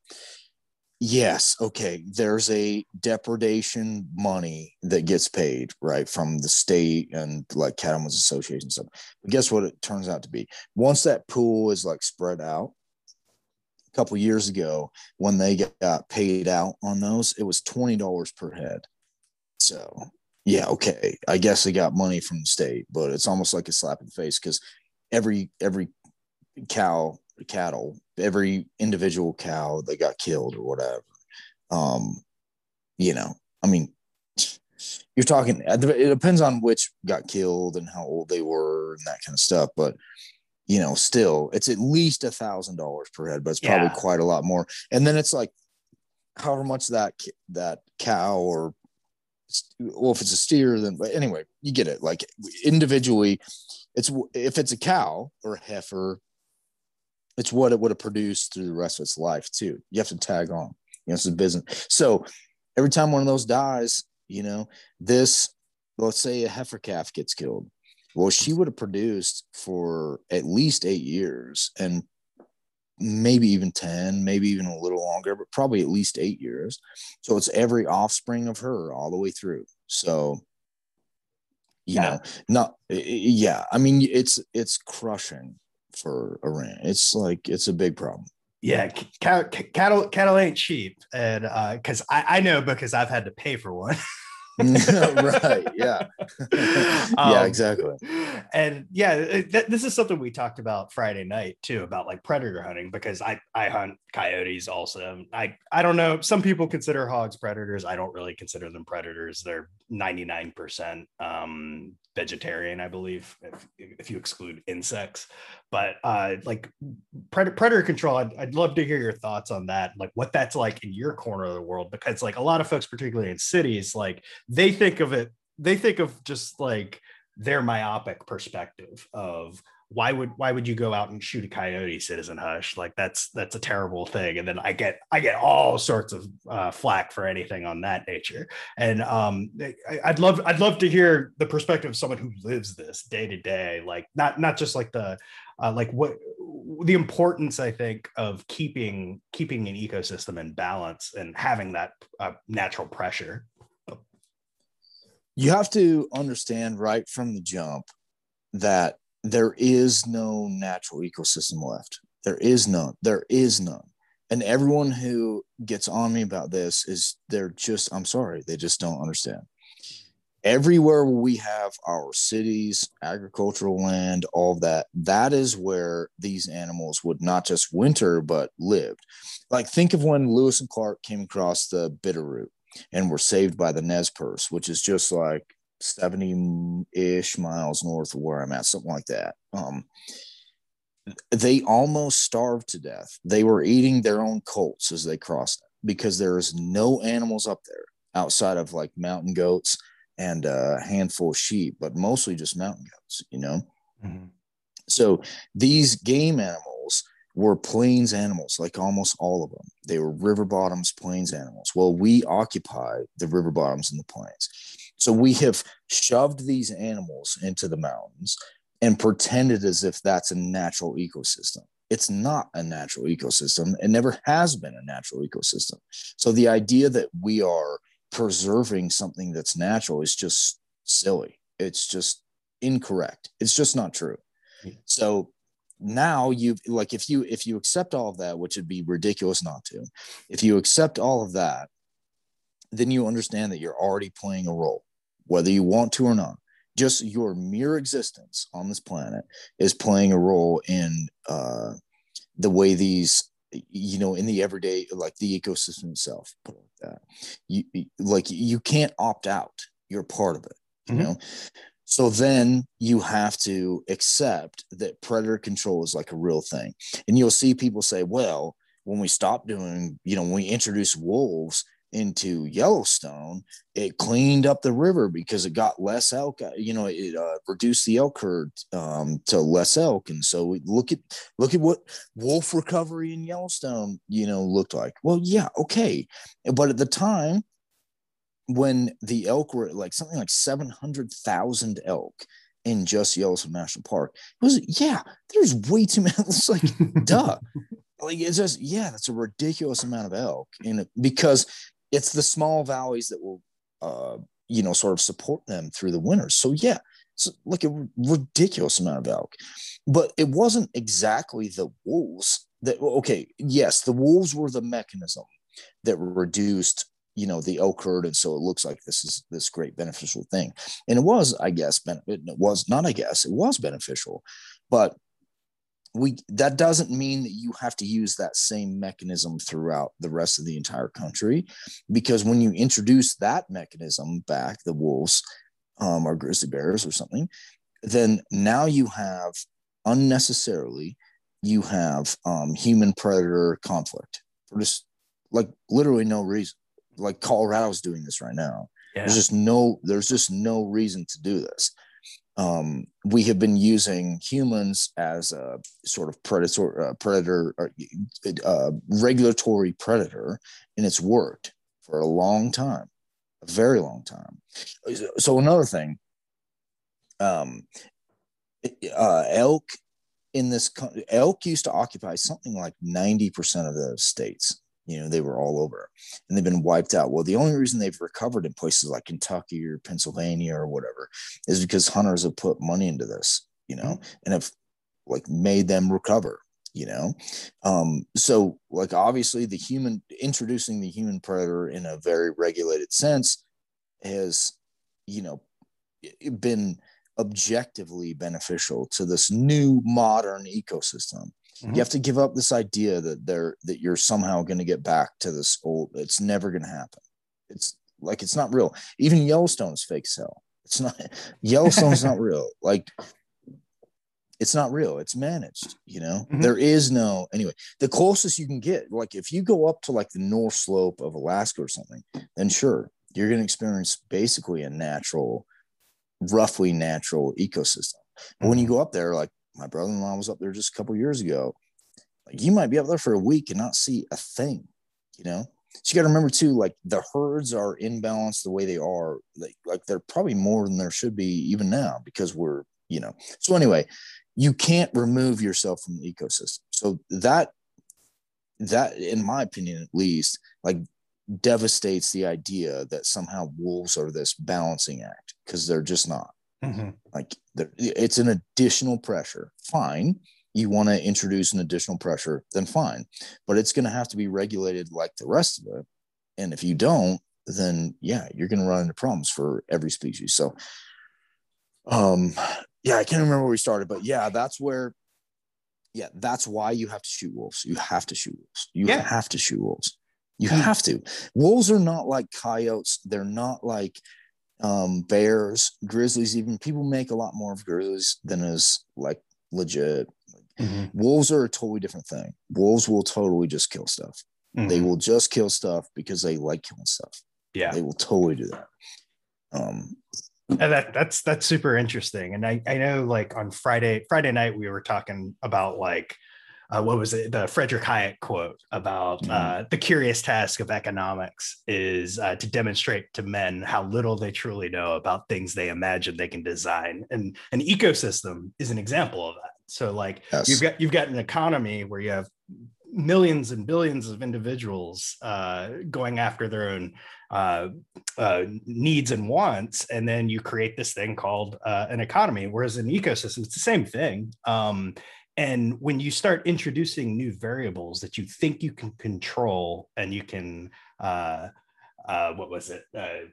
yes okay there's a depredation money that gets paid right from the state and like cattlemen's association stuff. But guess what it turns out to be? Once that pool is like spread out a couple years ago when they got paid out on those it was $20 per head. So yeah okay i guess they got money from the state but it's almost like a slap in the face because every every cow cattle, every individual cow that got killed or whatever. Um, you know, I mean, you're talking, it depends on which got killed and how old they were and that kind of stuff. But, you know, still, it's at least a thousand dollars per head, but it's probably yeah. quite a lot more. And then it's like, however much that that cow or well, if it's a steer, then but anyway, you get it. Like individually, it's if it's a cow or a heifer it's what it would have produced through the rest of its life too. You have to tag on. You know, it's a business. So every time one of those dies, you know, this let's say a heifer calf gets killed. Well, she would have produced for at least eight years and maybe even 10, maybe even a little longer, but probably at least eight years. So it's every offspring of her all the way through. So you yeah. know, not eh, eh, yeah. I mean, it's it's crushing for Iran. It's like it's a big problem. Yeah, cattle cattle, cattle ain't cheap, and because uh, I, I know because I've had to pay for one. right. Yeah. um, yeah. Exactly. And yeah, th- this is something we talked about Friday night too about like predator hunting because I I hunt coyotes also. I I don't know. Some people consider hogs predators. I don't really consider them predators. They're ninety nine percent um, vegetarian, I believe, if, if you exclude insects. But uh, like predator, predator control, I'd, I'd love to hear your thoughts on that, like what that's like in your corner of the world, because like a lot of folks, particularly in cities, like they think of it, they think of just like their myopic perspective of why would why would you go out and shoot a coyote citizen hush? Like that's that's a terrible thing. And then i get i get all sorts of uh, flack for anything on that nature. And um I, would love i'd love to hear the perspective of someone who lives this day to day like not not just like the uh, like what the importance i think of keeping keeping an ecosystem in balance and having that uh, natural pressure. You have to understand right from the jump that there is no natural ecosystem left. There is none. There is none. And everyone who gets on me about this is they're just, I'm sorry, they just don't understand. Everywhere we have our cities, agricultural land, all that, that is where these animals would not just winter, but lived. Like, think of when Lewis and Clark came across the Bitterroot and were saved by the Nez Perce, which is just like 70 ish miles north of where I'm at, something like that. Um, they almost starved to death. They were eating their own colts as they crossed because there is no animals up there outside of like mountain goats and a handful of sheep, but mostly just mountain goats, you know? Mm-hmm. So these game animals were plains animals, like almost all of them. They were river bottoms, plains animals. Well, we occupy the river bottoms and the plains. So we have shoved these animals into the mountains and pretended as if that's a natural ecosystem. It's not a natural ecosystem. It never has been a natural ecosystem. So the idea that we are preserving something that's natural is just silly. It's just incorrect. It's just not true. So now you like if you if you accept all of that, which would be ridiculous not to, if you accept all of that, then you understand that you're already playing a role, whether you want to or not. Just your mere existence on this planet is playing a role in uh, the way these you know in the everyday like the ecosystem itself put it like that you like you can't opt out you're part of it you mm-hmm. know so then you have to accept that predator control is like a real thing. And you'll see people say, well, when we stopped doing, you know, when we introduced wolves into Yellowstone, it cleaned up the river because it got less elk. Uh, you know, it uh, reduced the elk herd um, to less elk, and so we look at look at what wolf recovery in Yellowstone, you know, looked like. Well, yeah, okay, but at the time, when the elk were like something like 700,000 elk in just Yellowstone National Park. It was, yeah, there's way too many. It's like, duh. Like, it's just, yeah, that's a ridiculous amount of elk. And because it's the small valleys that will, uh, you know, sort of support them through the winters. So, yeah, it's like a ridiculous amount of elk. But it wasn't exactly the wolves that, okay, yes, the wolves were the mechanism that reduced you know the elk herd and so it looks like this is this great beneficial thing and it was i guess it was not i guess it was beneficial but we that doesn't mean that you have to use that same mechanism throughout the rest of the entire country because when you introduce that mechanism back the wolves um, or grizzly bears or something then now you have unnecessarily you have um, human predator conflict for just like literally no reason like Colorado's doing this right now. Yeah. There's just no there's just no reason to do this. Um, we have been using humans as a sort of predator, uh, predator, or, uh, regulatory predator, and it's worked for a long time, a very long time. So another thing, um, uh, elk in this elk used to occupy something like ninety percent of the states you know they were all over and they've been wiped out. Well the only reason they've recovered in places like kentucky or pennsylvania or whatever is because hunters have put money into this you know and have like made them recover you know? Um so like obviously the human introducing the human predator in a very regulated sense has you know been objectively beneficial to this new modern ecosystem Mm-hmm. You have to give up this idea that they're that you're somehow going to get back to this old. It's never going to happen. It's like it's not real. Even Yellowstone's fake cell. It's not Yellowstone's not real. Like it's not real. It's managed. You know, mm-hmm. there is no anyway. The closest you can get, like if you go up to like the North Slope of Alaska or something, then sure, you're going to experience basically a natural, roughly natural ecosystem. But when you mm-hmm. go up there, like my brother-in-law was up there just a couple years ago. Like you might be up there for a week and not see a thing, you know. So you got to remember too, like the herds are imbalanced the way they are. Like, like they're probably more than there should be even now because we're, you know. So anyway, you can't remove yourself from the ecosystem. So that that, in my opinion, at least, like devastates the idea that somehow wolves are this balancing act because they're just not. Mm-hmm. Like it's an additional pressure. Fine. You want to introduce an additional pressure, then fine. But it's going to have to be regulated like the rest of it. And if you don't, then yeah, you're going to run into problems for every species. So, um, yeah, I can't remember where we started, but yeah, that's where, yeah, that's why you have to shoot wolves. You have to shoot wolves. You yeah. have to shoot wolves. You hmm. have to. Wolves are not like coyotes. They're not like um, bears, grizzlies, even people make a lot more of grizzlies than is like legit. Mm-hmm. Wolves are a totally different thing. Wolves will totally just kill stuff. Mm-hmm. They will just kill stuff because they like killing stuff. Yeah. They will totally do that. Um, And that that's that's super interesting. And I, I know like on Friday, Friday night we were talking about like uh, what was it? The Frederick Hayek quote about mm-hmm. uh, the curious task of economics is uh, to demonstrate to men how little they truly know about things they imagine they can design, and an ecosystem is an example of that. So, like yes. you've got you've got an economy where you have millions and billions of individuals uh, going after their own uh, uh, needs and wants, and then you create this thing called uh, an economy. Whereas an ecosystem, it's the same thing. Um, and when you start introducing new variables that you think you can control and you can uh, uh, what was it? Uh,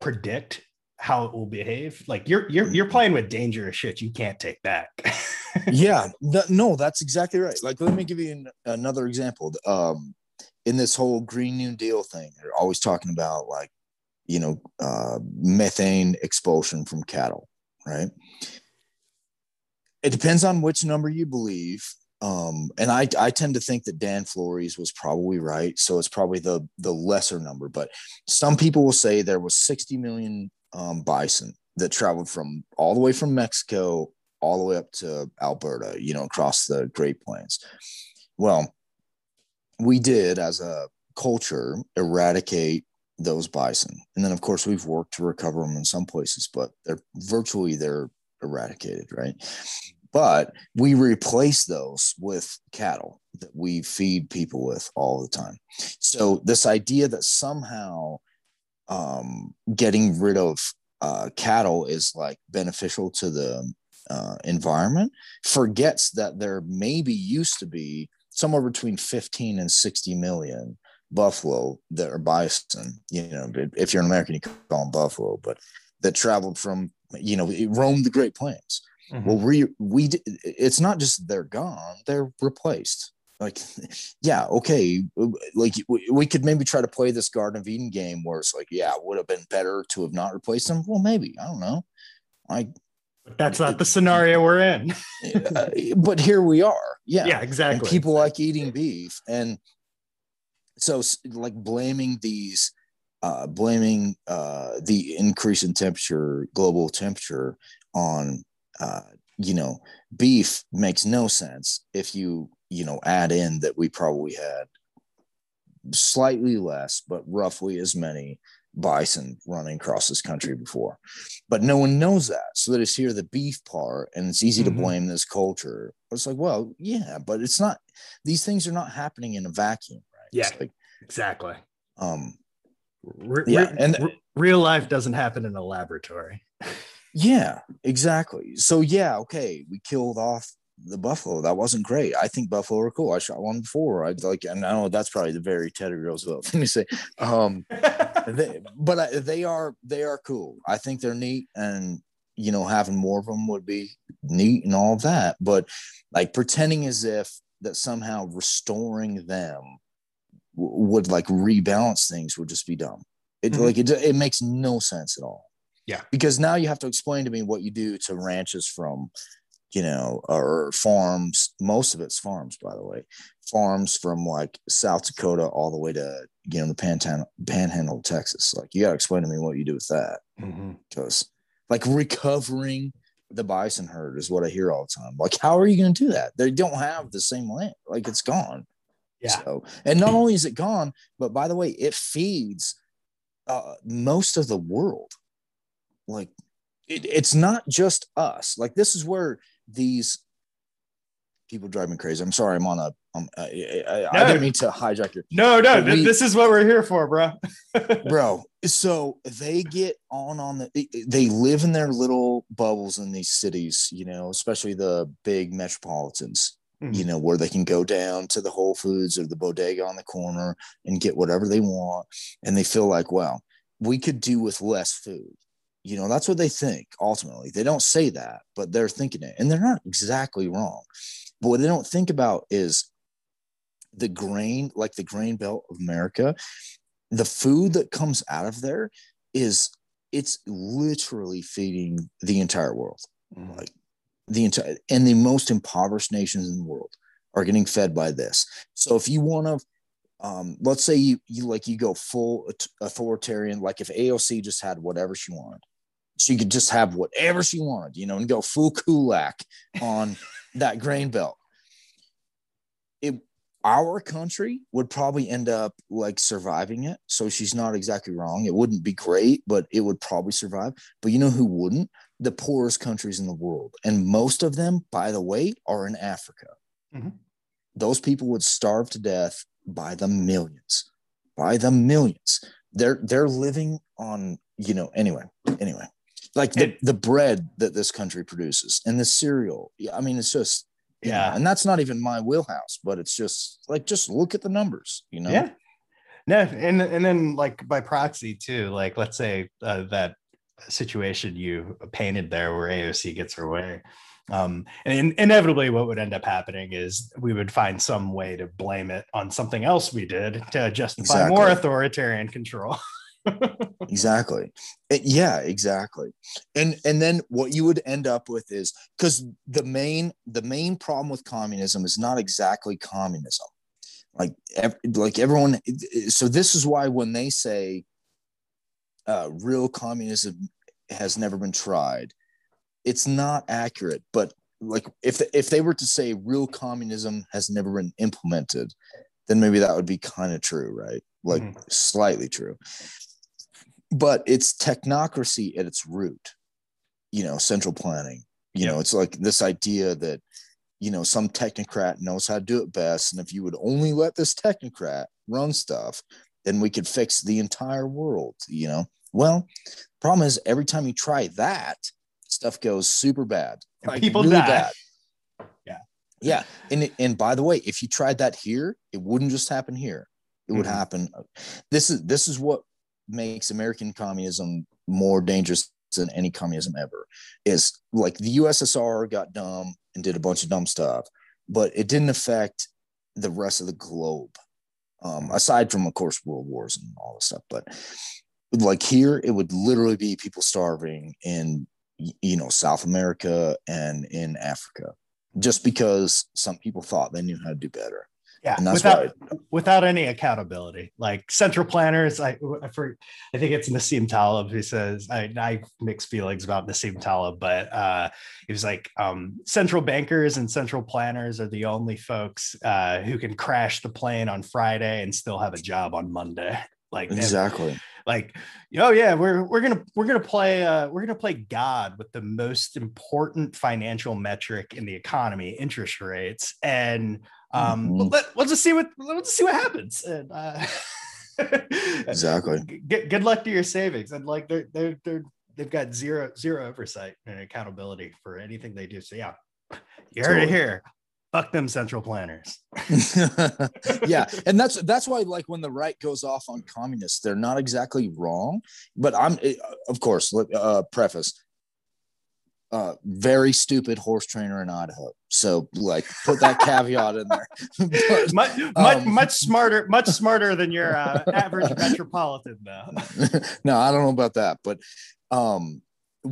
predict how it will behave like you're you're you're playing with dangerous shit. You can't take back. Yeah no that's exactly right. Like let me give you an, another example. Um in this whole green new deal thing they're always talking about like you know uh methane expulsion from cattle right it depends on which number you believe. Um, and I, I tend to think that Dan Flores was probably right. So it's probably the the lesser number. But some people will say there was 60 million um, bison that traveled from all the way from Mexico all the way up to Alberta, you know, across the Great Plains. Well, we did as a culture eradicate those bison. And then of course we've worked to recover them in some places, but they're virtually they're eradicated, right? But we replace those with cattle that we feed people with all the time. So this idea that somehow um, getting rid of uh, cattle is like beneficial to the uh, environment forgets that there maybe used to be somewhere between 15 and 60 million buffalo that are bison. You know, if you're an American, you call them buffalo, but that traveled from you know, it roamed the Great Plains. Mm-hmm. Well, we we it's not just they're gone; they're replaced. Like, yeah, okay, like we, we could maybe try to play this Garden of Eden game where it's like, yeah, it would have been better to have not replaced them. Well, maybe I don't know. Like, that's not the scenario we're in. uh, but here we are. Yeah. Yeah, exactly. And people like eating beef. And so like blaming these uh, blaming uh, the increase in temperature, global temperature, on uh, you know beef makes no sense if you you know add in that we probably had slightly less, but roughly as many bison running across this country before. But no one knows that. So they just hear the beef part and it's easy mm-hmm. to blame this culture. It's like, well, yeah, but it's not, these things are not happening in a vacuum, right? Yeah, like, exactly. Um, Re- yeah, and re- real life doesn't happen in a laboratory. yeah, exactly. So yeah, okay, we killed off the buffalo. That wasn't great. I think buffalo are cool. I shot one before. I like, and I know that's probably the very Teddy Roosevelt thing to say. Um, they, but I, they are they are cool. I think they're neat, and you know, having more of them would be neat and all of that. But like pretending as if that somehow restoring them would like rebalance things would just be dumb. It mm-hmm. like it, it makes no sense at all. Yeah. Because now you have to explain to me what you do to ranches from, you know, or farms. Most of it's farms, by the way. Farms from like South Dakota all the way to you know the panhandle, panhandle Texas. Like you got to explain to me what you do with that. Because mm-hmm. like recovering the bison herd is what I hear all the time. Like, how are you going to do that? They don't have the same land. Like it's gone. Yeah. So, and not only is it gone, but by the way, it feeds uh, most of the world. Like, it, it's not just us. Like, this is where these people drive me crazy. I'm sorry, I'm on a. Um, I, I, no. I didn't mean to hijack your. No, no, we, this is what we're here for, bro. bro, so they get on on the. They live in their little bubbles in these cities, you know, especially the big metropolitans mm-hmm. you know, where they can go down to the Whole Foods or the bodega on the corner and get whatever they want. And they feel like, well, we could do with less food. You know, that's what they think ultimately. They don't say that, but they're thinking it. And they're not exactly wrong. But what they don't think about is the grain, like the grain belt of America, the food that comes out of there is it's literally feeding the entire world. Mm-hmm. Like the entire and the most impoverished nations in the world are getting fed by this. So if you want to, um, let's say you you like you go full authoritarian, like if AOC just had whatever she wanted, she could just have whatever she wanted, you know, and go full kulak on that grain belt. It our country would probably end up like surviving it. So she's not exactly wrong. It wouldn't be great, but it would probably survive. But you know who wouldn't? The poorest countries in the world. And most of them, by the way, are in Africa. Mm-hmm. Those people would starve to death by the millions. By the millions. They're they're living on, you know, anyway, anyway. Like the, the bread that this country produces and the cereal. Yeah, I mean, it's just yeah. Know, and that's not even my wheelhouse, but it's just like just look at the numbers, you know. Yeah. No, and and then like by proxy too, like let's say uh, that situation you painted there where AOC gets her way. Um, and in, inevitably, what would end up happening is we would find some way to blame it on something else we did to justify exactly. more authoritarian control. exactly it, yeah exactly and and then what you would end up with is because the main the main problem with communism is not exactly communism like ev- like everyone so this is why when they say uh, real communism has never been tried. It's not accurate but like if if they were to say real communism has never been implemented then maybe that would be kind of true right? Like mm-hmm. slightly true. But it's technocracy at its root you know central planning. You know it's like this idea that you know some technocrat knows how to do it best and if you would only let this technocrat run stuff then we could fix the entire world you know well problem is every time you try that stuff goes super bad like people really die. bad yeah yeah and and by the way if you tried that here it wouldn't just happen here it would mm-hmm. happen this is this is what makes American communism more dangerous than any communism ever is like the USSR got dumb and did a bunch of dumb stuff, but it didn't affect the rest of the globe. Um, aside from, of course, world wars and all this stuff, but like here, it would literally be people starving in, you know, South America and in Africa, just because some people thought they knew how to do better. Yeah, without without any accountability. Like central planners, I I, for, I think it's Nassim Taleb who says I, I mixed feelings about Nassim Taleb, but uh, he was like um, central bankers and central planners are the only folks uh, who can crash the plane on Friday and still have a job on Monday. Like exactly. Like, oh yeah, we're we're gonna we're gonna play uh, we're gonna play God with the most important financial metric in the economy, interest rates, and um, mm-hmm. let, us just see what let's see what happens. And, uh, exactly. Good, good luck to your savings. And like they're they're they're they've got zero zero oversight and accountability for anything they do. So yeah, you heard totally. it here. Fuck them central planners. yeah, and that's that's why like when the right goes off on communists, they're not exactly wrong. But I'm eh, of course uh, preface uh, very stupid horse trainer in Idaho. So like put that caveat in there. but, much, much, um, much smarter, much smarter than your uh, average metropolitan though. no, I don't know about that, but um,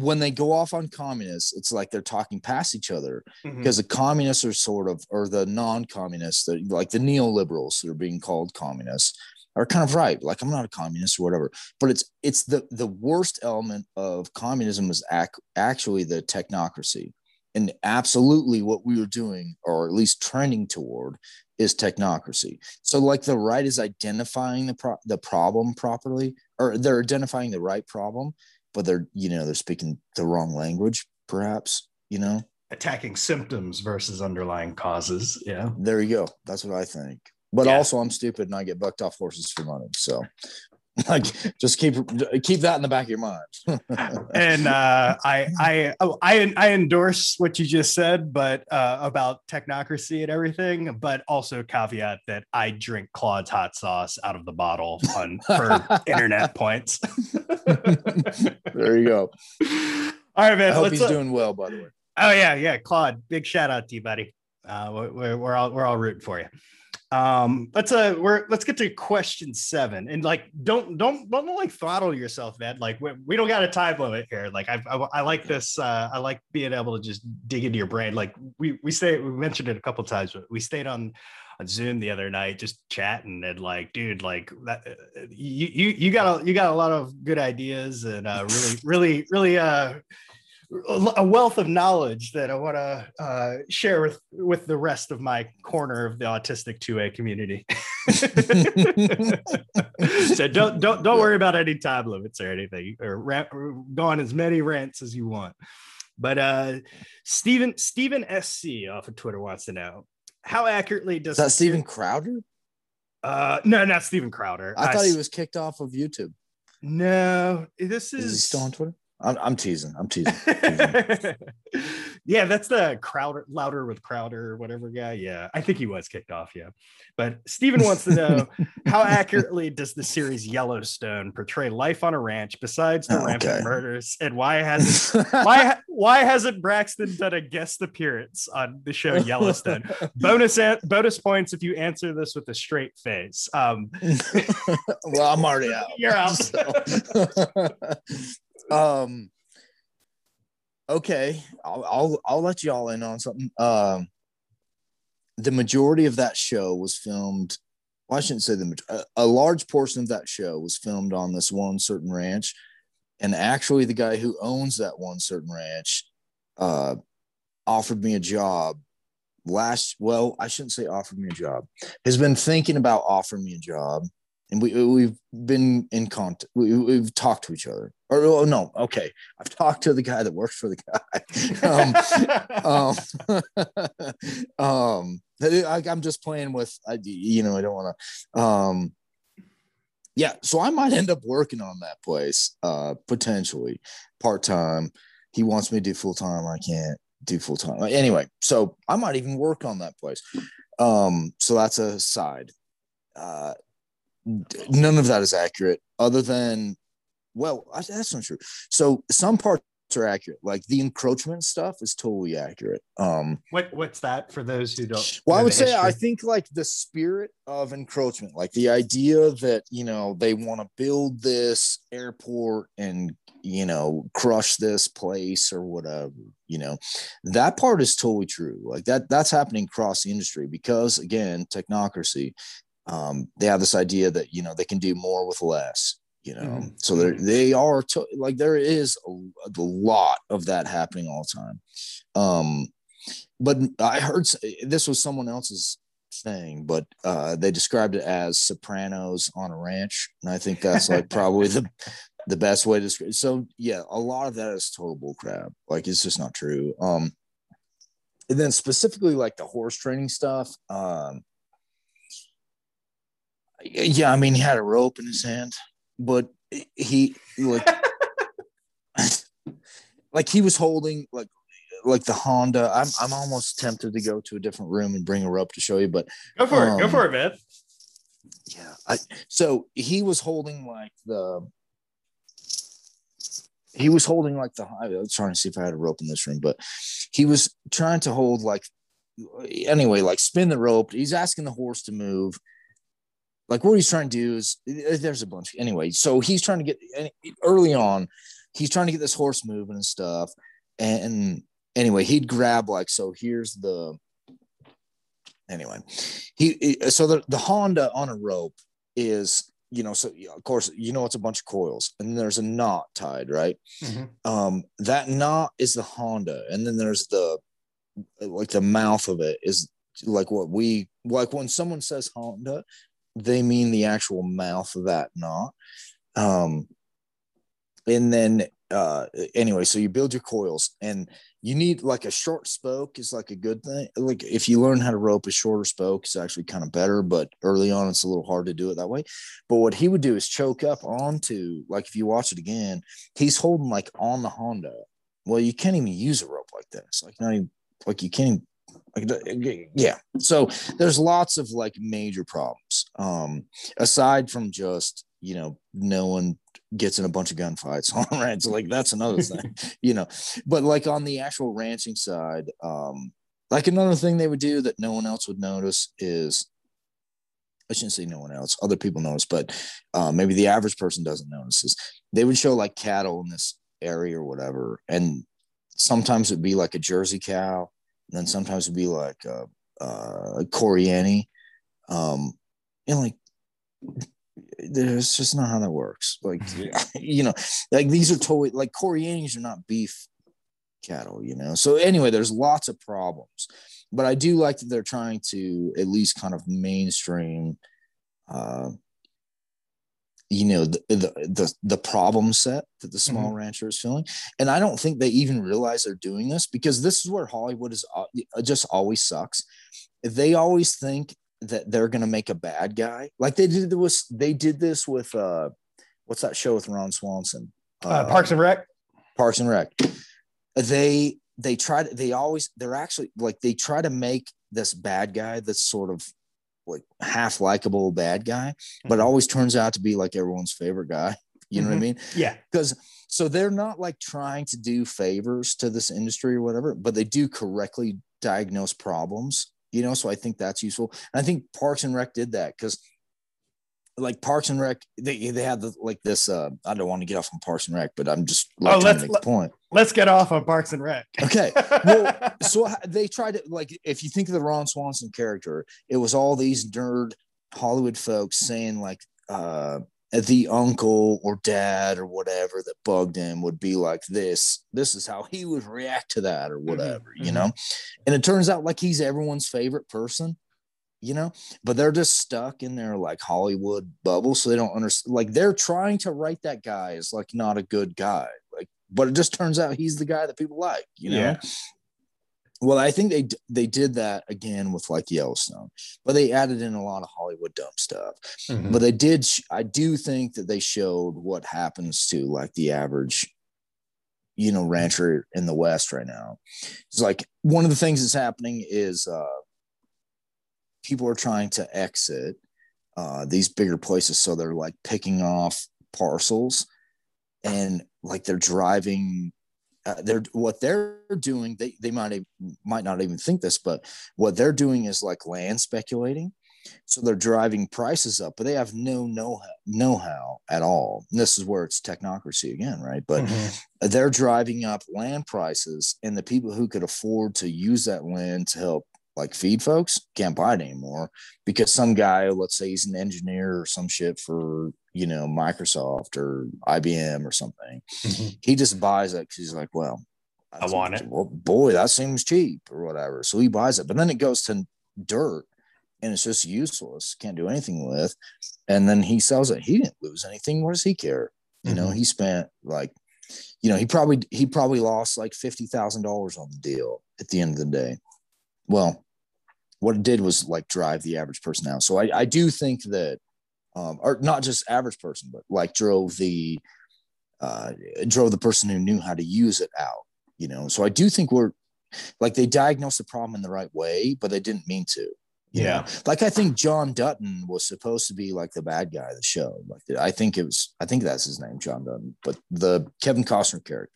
when they go off on communists, it's like they're talking past each other because mm-hmm. the communists are sort of, or the non-communists, like the neoliberals that are being called communists, are kind of right. Like I'm not a communist or whatever, but it's it's the the worst element of communism is ac- actually the technocracy, and absolutely what we were doing, or at least trending toward, is technocracy. So like the right is identifying the pro- the problem properly, or they're identifying the right problem, but they're you know they're speaking the wrong language, perhaps you know attacking symptoms versus underlying causes. Yeah, there you go. That's what I think. But yeah. also, I'm stupid and I get bucked off horses for money. So, like, just keep keep that in the back of your mind. and uh, I I oh, I I endorse what you just said, but uh, about technocracy and everything. But also caveat that I drink Claude's hot sauce out of the bottle on for internet points. there you go. All right, man. I hope he's uh, doing well, by the way. Oh yeah, yeah, Claude. Big shout out to you, buddy. Uh, we're, we're all we're all rooting for you um let's uh we're let's get to question seven. And like don't don't don't like throttle yourself man like we, we don't got a time limit here. Like I, I, I like this uh i like being able to just dig into your brain. Like we we stay we mentioned it a couple times but we stayed on on Zoom the other night, just chatting and like, dude, like that, uh, you you you got a you got a lot of good ideas and uh, really really really uh a wealth of knowledge that I want to uh, share with with the rest of my corner of the autistic 2A community. so don't don't don't worry about any time limits or anything, or, rant, or go on as many rants as you want. But uh, Stephen Stephen SC off of Twitter wants to know how accurately does Is that Stephen Crowder? Uh, no, not Stephen Crowder. I, I thought he was kicked off of YouTube. No, this is. Is he still on Twitter? I'm, I'm teasing. I'm teasing. yeah, that's the Crowder, louder with Crowder or whatever guy. Yeah, I think he was kicked off. Yeah, but Steven wants to know how accurately does the series Yellowstone portray life on a ranch besides the oh, rampant murders, and why hasn't why why hasn't Braxton done a guest appearance on the show Yellowstone? bonus an- bonus points if you answer this with a straight face. Um, well, I'm already out. You're out. So. Um. Okay, I'll I'll I'll let y'all in on something. Um. The majority of that show was filmed. Well, I shouldn't say the a, a large portion of that show was filmed on this one certain ranch, and actually, the guy who owns that one certain ranch, uh, offered me a job last well i shouldn't say offered me a job has been thinking about offering me a job and we we've been in contact. We, have talked to each other. Or oh, no, okay, I've talked to the guy that works for the guy. um, um, um, I, am just playing with. I, you know, I don't want to. Um, yeah, so I might end up working on that place uh, potentially part time. He wants me to do full time. I can't do full time. Anyway, so I might even work on that place. Um, so that's a side. Uh, none of that is accurate other than well that's not true. So some parts are accurate. Like the encroachment stuff is totally accurate. Um what what's that for those who don't well i would say i think like the spirit of encroachment like the idea that you know they want to build this airport and you know crush this place or whatever you know. That part is totally true. Like that that's happening across the industry because again technocracy um, they have this idea that you know they can do more with less you know? Mm-hmm. so they they are to, like there is a, a, lot of that happening all the time. Um but i heard this was someone else's thing but uh they described it as sopranos on a ranch and i think that's like probably the the best way to describe so yeah a lot of that is total bull crap like it's just not true. Um and then specifically like the horse training stuff um yeah, I mean, he had a rope in his hand, but he like like he was holding like like the Honda. I'm I'm almost tempted to go to a different room and bring a rope to show you, but go for um, it. Go for it, man. Yeah. I, so he was holding like the he was holding like the I was trying to see if I had a rope in this room, but he was trying to hold like anyway, like spin the rope. He's asking the horse to move like what he's trying to do is eh, there's a bunch. Anyway so he's trying to get early on he's trying to get this horse moving and stuff. And anyway he'd grab like so here's the anyway he so the, the honda on a rope is you know so of course you know it's a bunch of coils and there's a knot tied right? Mm-hmm. um that knot is the honda and then there's the like the mouth of it is like what we like when someone says honda they mean the actual mouth of that knot. Um, and then uh anyway so you build your coils and you need like a short spoke is like a good thing. Like if you learn how to rope a shorter spoke it's actually kind of better but early on it's a little hard to do it that way. But what he would do is choke up onto like if you watch it again he's holding like on the honda. Well you can't even use a rope like this. Like not even like you can't even like yeah. So there's lots of like major problems um aside from just you know no one gets in a bunch of gunfights on ranch like that's another thing you know but like on the actual ranching side um like another thing they would do that no one else would notice is I shouldn't say no one else, other people notice, but uh, maybe the average person doesn't notice is they would show like cattle in this area or whatever. And sometimes it'd be like a Jersey cow and then sometimes it'd be like a, uh, Corriente, Um, and like, there's just not how that works. Like, you know, like these are totally like Corrientes are not beef cattle, you know. So anyway, there's lots of problems, but I do like that they're trying to at least kind of mainstream, uh, you know, the the the, the problem set that the small mm-hmm. rancher is feeling, and I don't think they even realize they're doing this because this is where Hollywood is uh, just always sucks. They always think that they're gonna make a bad guy, like they did this. They did this with uh, what's that show with Ron Swanson? Uh, uh, Parks and Rec. Parks and Rec they they try to they always they're actually like they try to make this bad guy that's sort of like half likable bad guy, mm-hmm. but it always turns out to be like everyone's favorite guy. You know mm-hmm. what I mm-hmm. mean? Yeah. Because so they're not like trying to do favors to this industry or whatever, but they do correctly diagnose problems, you know. So I think that's useful. And I think Parks and Rec did that because like Parks and Rec, they they had the, like this. Uh, I don't want to get off on Parks and Rec, but I'm just like, oh, let's, let, point. Let's get off on Parks and Rec. okay. Well, so they tried to like if you think of the Ron Swanson character, it was all these nerd Hollywood folks saying like uh the uncle or dad or whatever that bugged him would be like this. This is how he would react to that or mm-hmm, whatever, mm-hmm. you know. And it turns out like he's everyone's favorite person you know but they're just stuck in their like hollywood bubble so they don't understand like they're trying to write that guy as like not a good guy like but it just turns out he's the guy that people like you know yeah. Well i think they they did that again with like yellowstone but they added in a lot of hollywood dumb stuff mm-hmm. but they did i do think that they showed what happens to like the average you know rancher in the west right now it's like one of the things that's happening is uh people are trying to exit uh, these bigger places, so they're like picking off parcels, and like they're driving. Uh, they're what they're doing. They they might might not even think this, but what they're doing is like land speculating. So they're driving prices up, but they have no know know how at all. And this is where it's technocracy again, right? But mm-hmm. they're driving up land prices, and the people who could afford to use that land to help like feed folks can't buy it anymore because some guy, let's say he's an engineer or some shit for you know Microsoft or IBM or something, mm-hmm. he just buys it because he's like, well, I want it. Well, boy, that seems cheap or whatever. So he buys it, but then it goes to dirt and it's just useless. Can't do anything with. And then he sells it. He didn't lose anything. What does he care? You mm-hmm. know, he spent like, you know, he probably he probably lost like fifty thousand dollars on the deal at the end of the day. Well, what it did was like drive the average person out. So I, I do think that, um, or not just average person, but like drove the, uh, drove the person who knew how to use it out, you know? So I do think we're like, they diagnosed the problem in the right way, but they didn't mean to. Yeah. Know? Like I think John Dutton was supposed to be like the bad guy of the show. Like I think it was, I think that's his name, John Dutton, but the Kevin Costner character.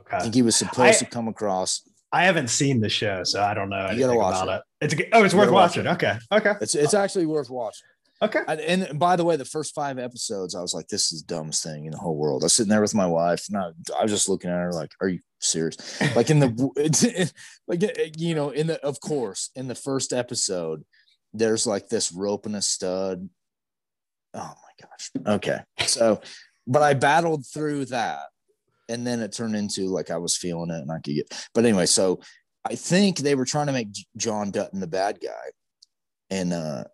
Okay. I think he was supposed I, to come across I haven't seen the show, so I don't know you gotta watch it. it. It's oh, it's worth watching. Watch okay, okay. It's it's actually worth watching. Okay. And, and, by the way, the first five episodes, I was like, "This is the dumbest thing in the whole world." I was sitting there with my wife, and I, I was just looking at her like, "Are you serious?" Like in the, like you know, in the of course, in the first episode, there's like this rope and a stud. Oh my gosh. Okay. So, but I battled through that and then it turned into like I was feeling it and I could get. But anyway, so I think they were trying to make John Dutton the bad guy, and uh,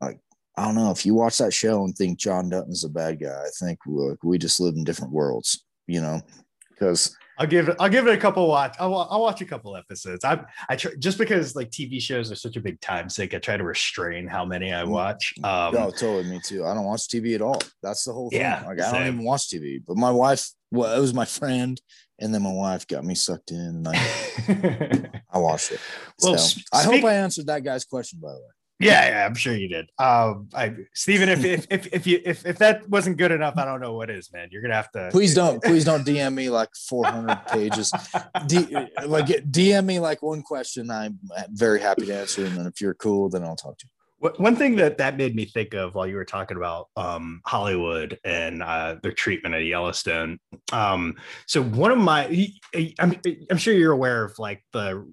like I don't know if you watch that show and think John Dutton's a bad guy. I think we, we just live in different worlds, you know, because I'll give it. I'll give it a couple watch. I'll, I'll watch a couple episodes. I I try, just because like TV shows are such a big time sink. I try to restrain how many I mm. watch. Um, no, totally. Me too. I don't watch TV at all. That's the whole thing. Yeah, like I don't even watch TV. But my wife, well, it was my friend, and then my wife got me sucked in, and I, I watched it. Well, so, I hope I answered that guy's question. By the way. Yeah, yeah, I'm sure you did. Um, I, Stephen, if, if if if you if, if that wasn't good enough, I don't know what is, man. You're gonna have to. Please don't, please don't DM me like 400 pages. D, like DM me like one question. I'm very happy to answer, and then if you're cool, then I'll talk to you. One thing that that made me think of while you were talking about um, Hollywood and uh, their treatment at Yellowstone. Um, so one of my, I'm, I'm sure you're aware of like the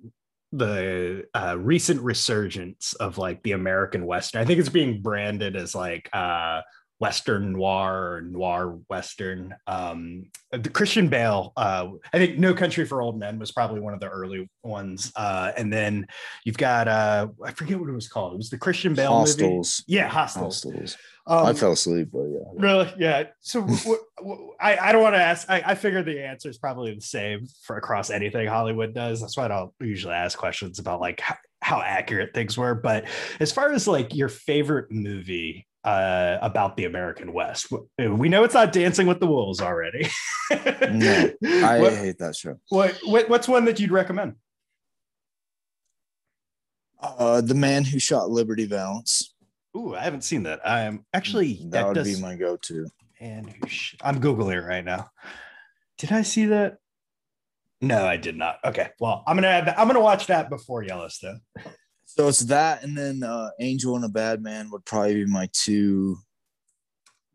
the uh, recent resurgence of like the American Western. I think it's being branded as like uh, Western noir or noir Western. Um, the Christian Bale, uh, I think No Country for Old Men was probably one of the early ones. Uh, and then you've got, uh, I forget what it was called. It was the Christian Bale movie. Yeah, Hostiles. Hostiles. Um, I fell asleep, but yeah. Really? Yeah. So w- w- I, I don't want to ask. I, I figure the answer is probably the same for across anything Hollywood does. That's why I don't usually ask questions about like how, how accurate things were. But as far as like your favorite movie uh, about the American West, we know it's not Dancing with the Wolves already. No, I what, hate that show. what, what what's one that you'd recommend? Uh, the man who shot Liberty Valance. Ooh, I haven't seen that. I'm actually That, that, would does, be my go-to. And I'm googling it right now. Did I see that? No, I did not. Okay, well, I'm gonna add that. I'm gonna watch that before Yellowstone. So it's that, and then uh, Angel and a Bad Man would probably be my two.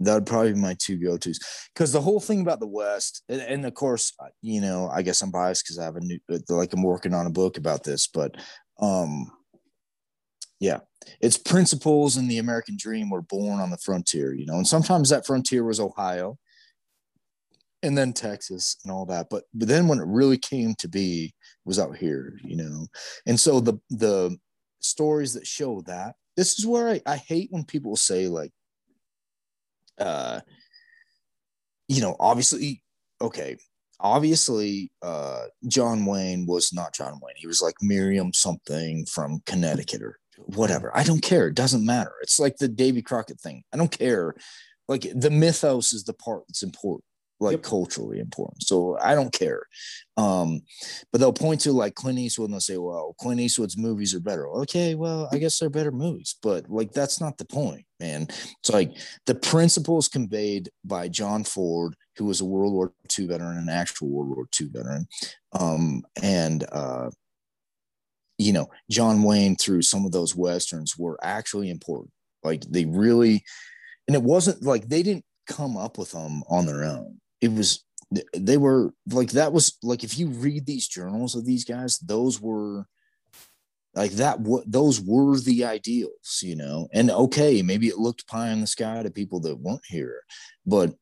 That would probably be my two go-tos. Because the whole thing about the West, and, and of course, you know, I guess I'm biased because I have a new, like, I'm working on a book about this, but um, yeah, its principles and the American dream were born on the frontier, you know, and sometimes that frontier was Ohio, and then Texas and all that. But but then when it really came to be, was out here, you know, and so the the stories that show that this is where I, I hate when people say like uh you know obviously okay obviously uh john wayne was not john wayne he was like marion something from connecticut or whatever. I don't care. It doesn't matter. It's like the davy crockett thing. I don't care. Like the mythos is the part that's important like Yep. culturally important. So i don't care. Um but they'll point to like Clint Eastwood and they'll say, well, Clint Eastwood's movies are better. Okay, well, I guess they're better movies, but like that's not the point, man. It's like the principles conveyed by John Ford, who was a World War II veteran, an actual World War II veteran, um, and uh, you know, John Wayne through some of those westerns were actually important. Like they really, and it wasn't like they didn't come up with them on their own. It was they were like that was like if you read these journals of these guys those were like that what those were the ideals you know and okay maybe it looked pie in the sky to people that weren't here but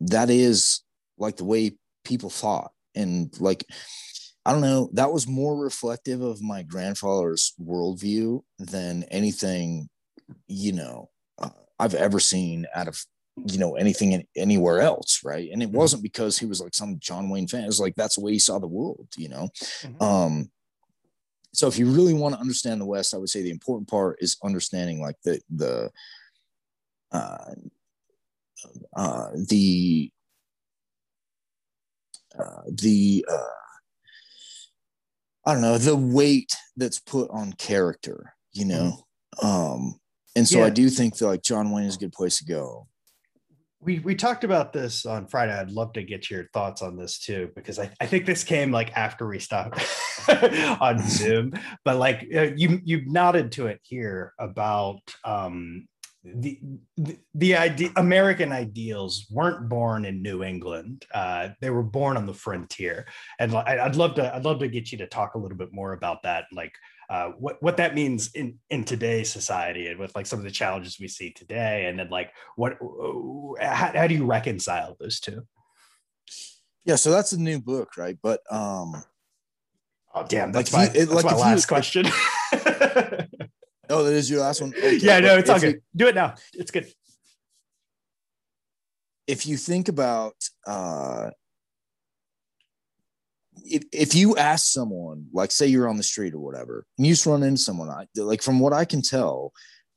that is like the way people thought and like i don't know that was more reflective of my grandfather's worldview than anything you know uh, i've ever seen out of you know anything in, anywhere else right and it Mhm. wasn't because he was like some john wayne fan it was like that's the way he saw the world you know Mhm. um so if you really want to understand the west i would say the important part is understanding like the the uh uh the uh the uh i don't know the weight that's put on character you know um and so Yeah. i do think that like john wayne is a good place to go we we talked about this on Friday. I'd love to get your thoughts on this too, because I, I think this came like after we stopped on Zoom. But like uh, you you nodded to it here about um, the the, the idea American ideals weren't born in New England. Uh, they were born on the frontier, and I- I'd love to I'd love to get you to talk a little bit more about that, like uh, what what that means in in today's society and with like some of the challenges we see today, and then like what how, how do you reconcile those two? yeah so that's a new book right but um Oh damn, that's Like my, you- that's like my if you- last question. oh that is your last one Okay, yeah, no, it's all if you- good. Do it now. It's good. if you think about uh if, if you ask someone like say you're on the street or whatever and you just run into someone I, like from what i can tell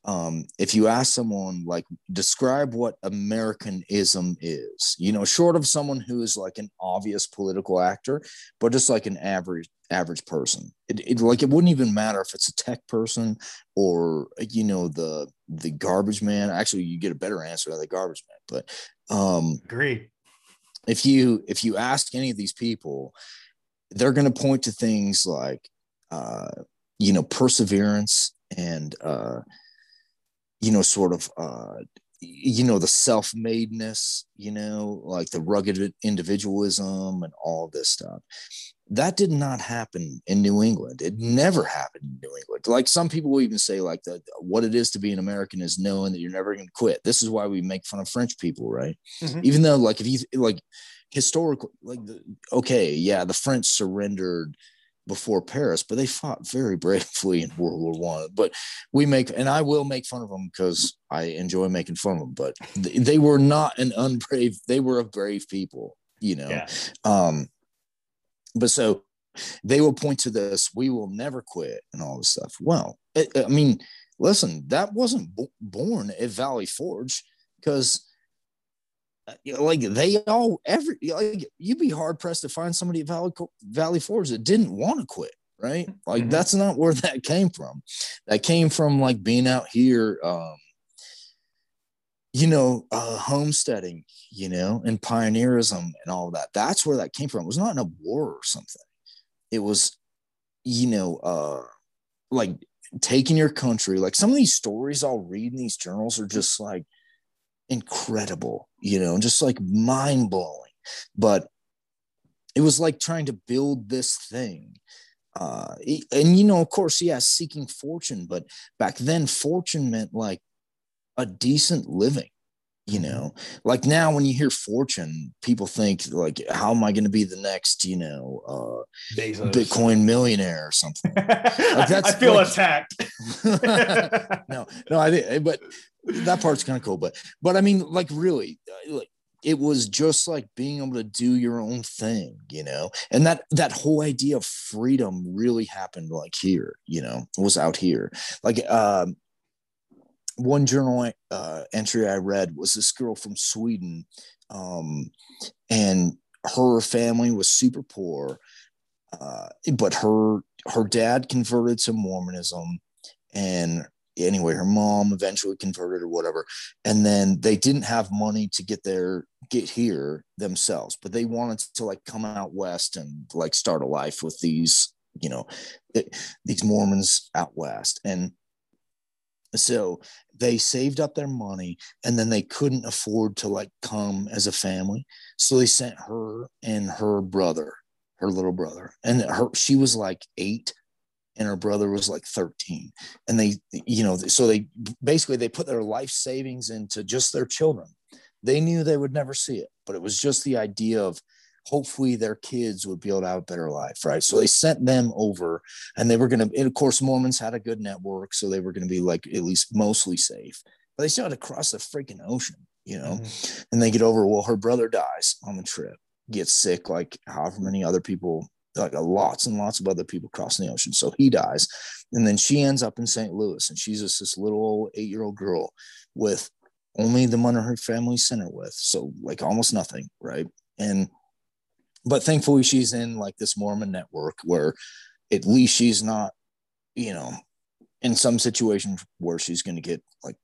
um if you ask someone like describe what americanism is you know short of someone who is like an obvious political actor but just like an average average person. It, it like it wouldn't even matter if it's a tech person or you know the the garbage man. Actually you get a better answer out of the garbage man but um Agreed. if you if you ask any of these people they're going to point to things like uh you know perseverance and uh you know sort of uh you know the self-madeness you know like the rugged individualism and all this stuff that did not happen in New England. It never happened in New England. Like some people will even say, like that what it is to be an American is knowing that you're never going to quit. This is why we make fun of French people, right? Mm-hmm. Even though, like, if you like historical, like, the, okay, yeah, the French surrendered before Paris, but they fought very bravely in World War One. But we make, and I will make fun of them because I enjoy making fun of them. But they were not an unbrave; they were a brave people, you know. Yeah. Um, but so they will point to this: we will never quit, and all this stuff. Well, it, I mean, listen, that wasn't b- born at Valley Forge because like they all every like you'd be hard pressed to find somebody at Valley Valley Forge that didn't want to quit, right? Like mm-hmm. that's not where that came from. That came from like being out here, um, you know, uh, homesteading, you know, and pioneerism and all that. That's where that came from. It was not in a war or something. It was, you know, uh, like taking your country. Like some of these stories I'll read in these journals are just like incredible, you know, just like mind blowing. But it was like trying to build this thing. Uh, and you know, of course, yeah, seeking fortune, but back then, fortune meant like a decent living. You mm-hmm. know, like now when you hear fortune, people think like, how am I going to be the next, you know, uh, Bitcoin millionaire or something? Like that's I feel like, attacked. no, no, I didn't. But that part's kind of cool. But but I mean, like really, uh, like it was just like being able to do your own thing, you know. And that that whole idea of freedom really happened like here, you know, was out here. Like um one journal uh, entry I read was this girl from Sweden, um, and her family was super poor, uh, but her her dad converted to Mormonism, and anyway, her mom eventually converted or whatever. And then they didn't have money to get there, get here themselves, but they wanted to like come out west and like start a life with these, you know, these Mormons out west. And so they saved up their money and then they couldn't afford to like come as a family. So they sent her and her brother, her little brother, and her, she was like eight and her brother was like 13 and they you know so they basically they put their life savings into just their children they knew they would never see it but it was just the idea of hopefully their kids would be able to have a better life right so they sent them over and they were going to of course mormons had a good network so they were going to be like at least mostly safe but they still had to cross the freaking ocean you know mm-hmm. and they get over well her brother dies on the trip gets sick like however many other people like lots and lots of other people crossing the ocean. So he dies. And then she ends up in St. Louis and she's just this little eight year old girl with only the money her family sent her with. So like almost nothing. Right. And, but thankfully she's in like this Mormon network where at least she's not, you know, in some situation where she's going to get like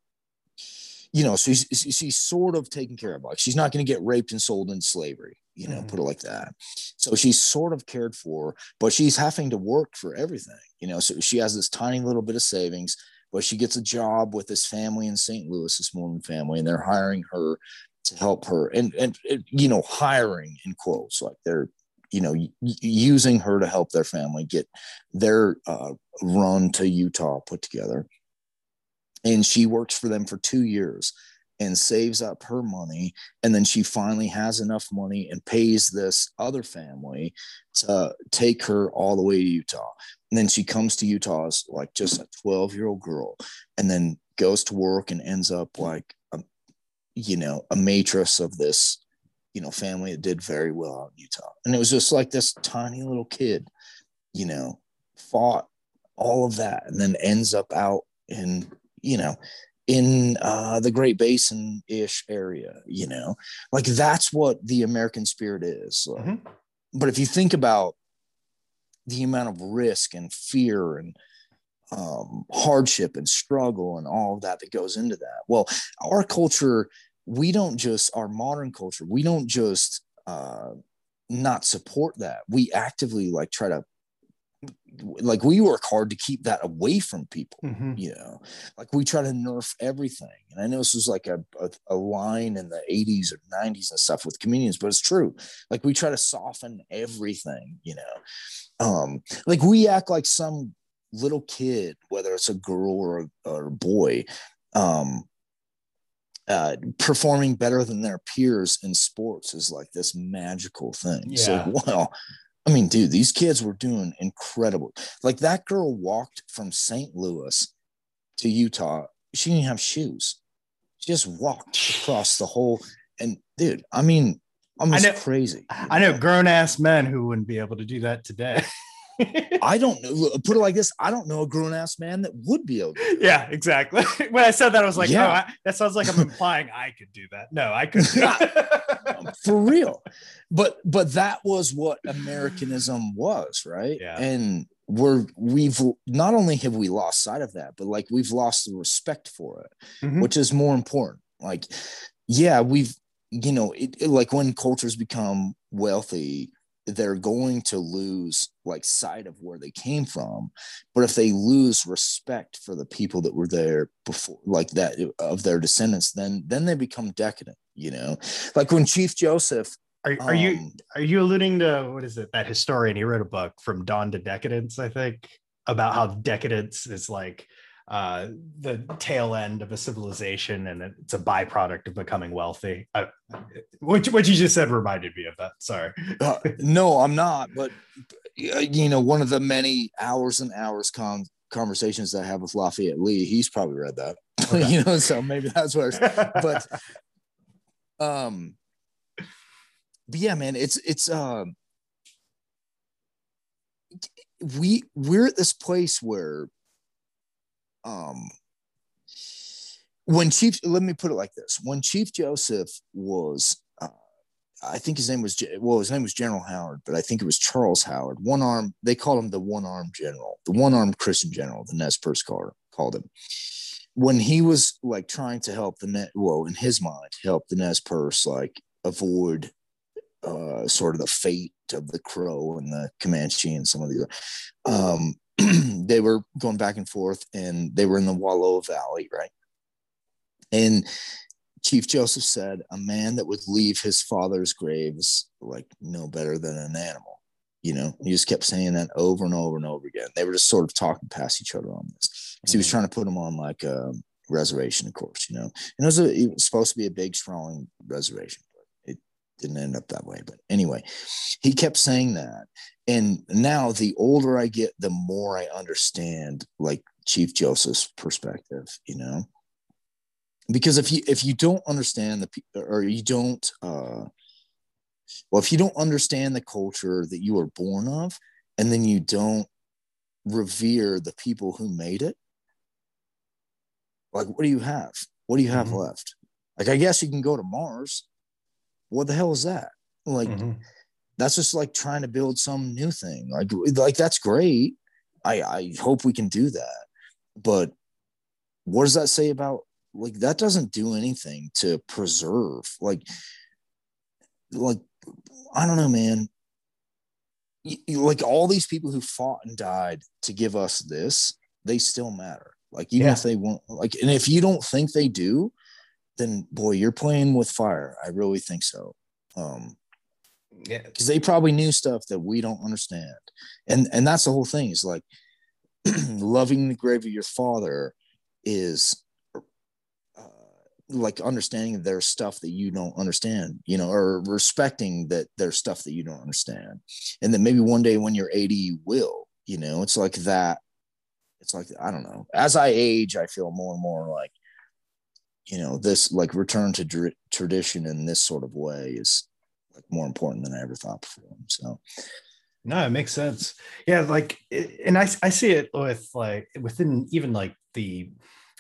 you know, she's, she's sort of taken care of. Like she's not going to get raped and sold in slavery, you know, mm-hmm. put it like that. So she's sort of cared for, but she's having to work for everything, you know. So she has this tiny little bit of savings, but she gets a job with this family in St. Louis, this Mormon family, and they're hiring her to help her, and and, you know, hiring in quotes, like they're you know using her to help their family get their uh, run to Utah put together. And she works for them for two years and saves up her money. And then she finally has enough money and pays this other family to take her all the way to utah. And then she comes to utah as like just a 12 year old girl and then goes to work and ends up like you know a matrix of this you know family that did very well out in utah and it was just like this tiny little kid you know fought all of that and then ends up out in you know, in uh, the Great Basin ish area, you know, like that's what the American spirit is. mm-hmm. But if you think about the amount of risk and fear and um, hardship and struggle and all of that that goes into that, well, our culture, we don't just, our modern culture, we don't just uh, not support that. We actively like try to like we work hard to keep that away from people Mhm. you know? Like we try to nerf everything. And i know this was like a, a, a line in the 80s or 90s and stuff with comedians but it's true. Like we try to soften everything you know? Um like we act like some little kid whether it's a girl or a, or a boy um uh, performing better than their peers in sports is like this magical thing. Yeah. like, wow. I mean, dude, these kids were doing incredible. Like that girl walked from St. Louis to Utah. She didn't have shoes. She just walked across the whole. And dude, I mean, almost know- crazy. I know grown ass men who wouldn't be able to do that today. I don't know. Put it like this: I don't know a grown ass man that would be able. to. yeah, exactly. When I said that, I was like, Yeah. oh, I, that sounds like I'm implying I could do that. No, I couldn't. for real but but that was what americanism was right Yeah. and we're we've not only have we lost sight of that but like we've lost the respect for it Mhm. which is more important like yeah we've you know it, it- like when cultures become wealthy they're going to lose like sight of where they came from but if they lose respect for the people that were there before like that of their descendants then then they become decadent you know like when chief joseph Are, are you um, are you alluding to what is it? That historian he wrote a book from dawn to decadence, I think, about how decadence is like uh, the tail end of a civilization and it's a byproduct of becoming wealthy. What, what you just said reminded me of that. Sorry. Uh, no, I'm not. But uh, you know, one of the many hours and hours con- conversations that I have with Lafayette Lee, he's probably read that. Okay. you know, so maybe that's where. But um, but yeah, man, it's it's um, we we're at this place where um when chief let me put it like this. When chief joseph was uh, i think his name was well his name was general howard but i think it was charles howard. One arm they called him the one arm general the one armed christian general the nez perce called, called him. When he was like trying to help the net well in his mind help the nez perce like avoid uh sort of the fate of the crow and the comanche and some of the other um they were going back and forth and they were in the Wallowa valley right? And chief joseph said a man that would leave his father's graves like no better than an animal. You know he just kept saying that over and over and over again. They were just sort of talking past each other on this. 'Cause he was Mhm. trying to put them on like a reservation of course you know? And it was, a, it was supposed to be a big strong reservation didn't end up that way but anyway he kept saying that. And now the older i get the more i understand like chief joseph's perspective you know? Because if you if you don't understand the or you don't uh well if you don't understand the culture that you were born of and then you don't revere the people who made it like what do you have? What do you have Mhm. left? Like i guess you can go to mars what the hell is that? Like Mhm. that's just like trying to build some new thing. Like like that's great. I i hope we can do that. But what does that say about like that doesn't do anything to preserve like like i don't know man. Y- y- like all these people who fought and died to give us this they still matter. Like even Yeah. if they won't like and if you don't think they do then boy you're playing with fire. I really think so. Um Yeah. because they probably knew stuff that we don't understand. And and that's the whole thing is like loving the grave of your father is uh, like understanding there's stuff that you don't understand you know or respecting that there's stuff that you don't understand. And that maybe one day when you're 80 you will you know? It's like that. It's like i don't know. As i age i feel more and more like you know this like return to dr- tradition in this sort of way is like more important than I ever thought before. So No, it makes sense. Yeah, like, and I I see it with like within even like the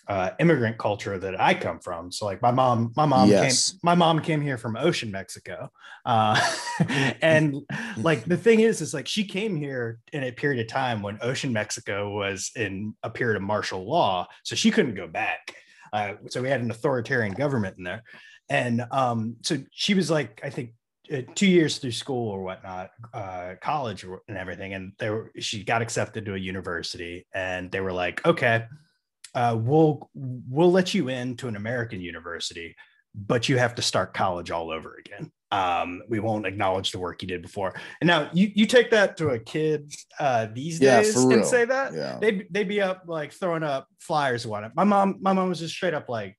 uh, immigrant culture that I come from. So like my mom, my mom Yes. came, my mom came here from Ocean, Mexico, uh, and like the thing is, is like she came here in a period of time when Ocean, Mexico was in a period of martial law, so she couldn't go back. Uh, so we had an authoritarian government in there, and um, so she was like, I think uh, two years through school or whatnot, uh, college and everything, and they were she got accepted to a university, and they were like, okay, uh, we'll we'll let you in to an American university, but you have to start college all over again. Um, we won't acknowledge the work you did before. And now you you take that to a kid uh, these Yeah, days and say that Yeah. they'd they'd be up like throwing up flyers and whatnot. My mom, my mom was just straight up like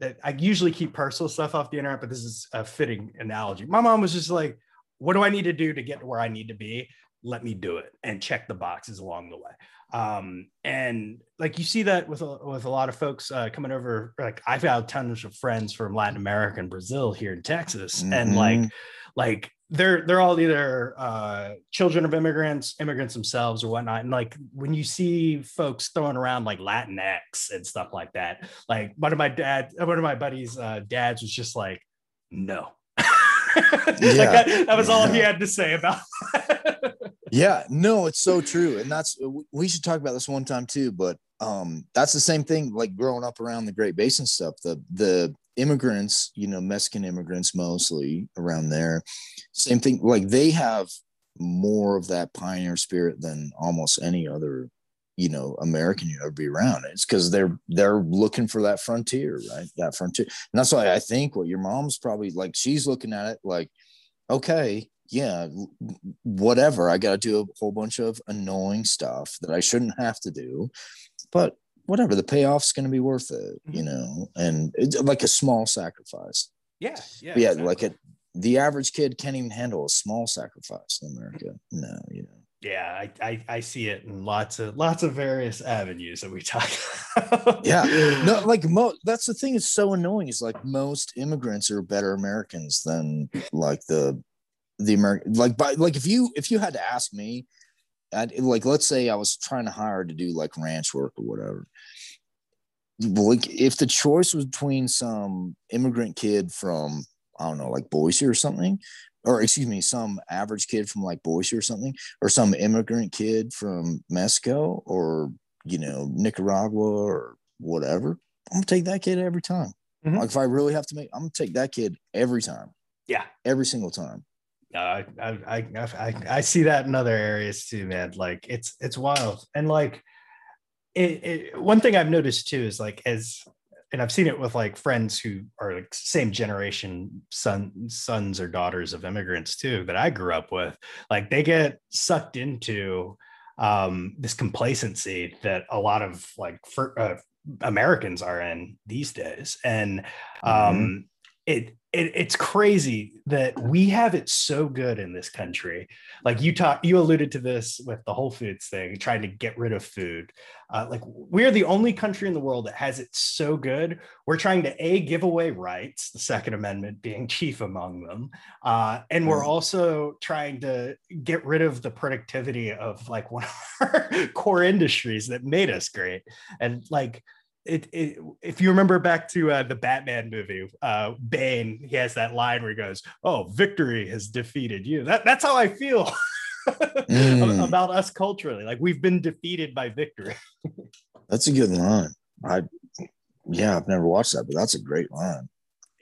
that. I usually keep personal stuff off the internet, but this is a fitting analogy. My mom was just like, "What do I need to do to get to where I need to be? Let me do it and check the boxes along the way." Um, and like you see that with a, with a lot of folks uh, coming over. Like I've got tons of friends from Latin America and Brazil here in Texas, and Mhm. like like they're they're all either uh, children of immigrants, immigrants themselves, or whatnot. And like when you see folks throwing around like Latinx and stuff like that, like one of my dad, one of my buddies' uh, dads was just like, no. like that, that was all he had to say about. Yeah no it's so true and that's we should talk about this one time too but um that's the same thing like growing up around the great basin stuff the the immigrants you know mexican immigrants mostly around there same thing like they have more of that pioneer spirit than almost any other you know american you ever be around it's because they're they're looking for that frontier right that frontier and that's why i think what your mom's probably like she's looking at it like okay yeah whatever i got to do a whole bunch of annoying stuff that i shouldn't have to do but whatever the payoff's going to be worth it you Mhm. know and it's like a small sacrifice Yeah, yeah, yeah exactly. like it the average kid can't even handle a small sacrifice in america no you know yeah, I, I I see it in lots of lots of various avenues that we talk. About. Yeah. no like mo that's the thing is so annoying is like most immigrants are better americans than like the the american like by like if you if you had to ask me I'd, like let's say i was trying to hire to do like ranch work or whatever like if the choice was between some immigrant kid from i don't know like boise or something or excuse me some average kid from like boise or something or some immigrant kid from mexico or you know nicaragua or whatever i'm gonna take that kid every time Mhm. like if i really have to make i'm gonna take that kid every time yeah. every single time I, I, I, I, see that in other areas too, man. Like it's, it's wild. And like, it, it, one thing I've noticed too is like, as, and I've seen it with like friends who are like same generation son, sons or daughters of immigrants too, that I grew up with, like they get sucked into um, this complacency that a lot of like for, uh, Americans are in these days. And um, it, it it's crazy that we have it so good in this country. Like you talk, you alluded to this with the Whole Foods thing, trying to get rid of food. Uh, like we're the only country in the world that has it so good. We're trying to a give away rights, the Second Amendment being chief among them, uh, and we're Mhm. also trying to get rid of the productivity of like one of our core industries that made us great. And like it, it if you remember back to uh, the Batman movie, uh, Bane, he has that line where he goes, "Oh, victory has defeated you." That that's how I feel Mm. about us culturally. Like we've been defeated by victory. that's a good line i yeah i've never watched that but that's a great line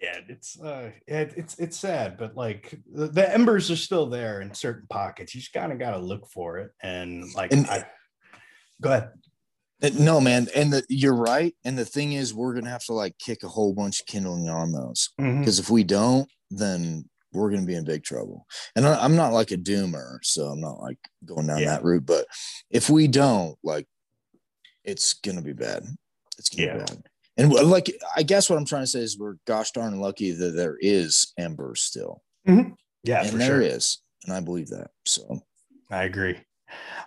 Yeah, it's uh, it, it's it's sad, but like the, the embers are still there in certain pockets. You just kind of got to look for it, and like, And- I, go ahead. Uh, No, man, and the, you're right. And the thing is, we're gonna have to like kick a whole bunch of kindling on those because if we don't, then we're gonna be in big trouble. And I, I'm not like a doomer, so I'm not like going down Yeah. that route. But if we don't, like, it's gonna be bad. It's gonna Yeah. be bad. And like, I guess what I'm trying to say is we're gosh darn lucky that there is embers still, Yeah, and there sure. is, and I believe that. So I agree.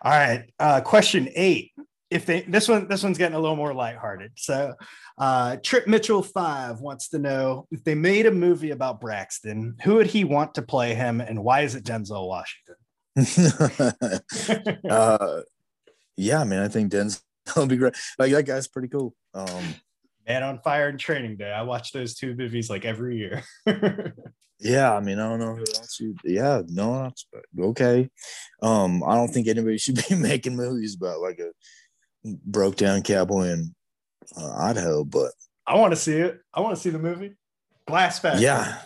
All right. Uh, question eight. If they this one this one's getting a little more lighthearted. So uh Trip Mitchell five wants to know if they made a movie about Braxton, who would he want to play him and why is it Denzel Washington? uh, yeah, I mean, I think Denzel would be great. Like that guy's pretty cool. Um, Man on Fire and Training Day. I watch those two movies like every year. yeah, I mean, I don't know who else you. Yeah, no, okay. Um, I don't think anybody should be making movies about like a broke down cowboy in uh, Idaho, but I want to see it. I want to see the movie. Glass Factory. yeah,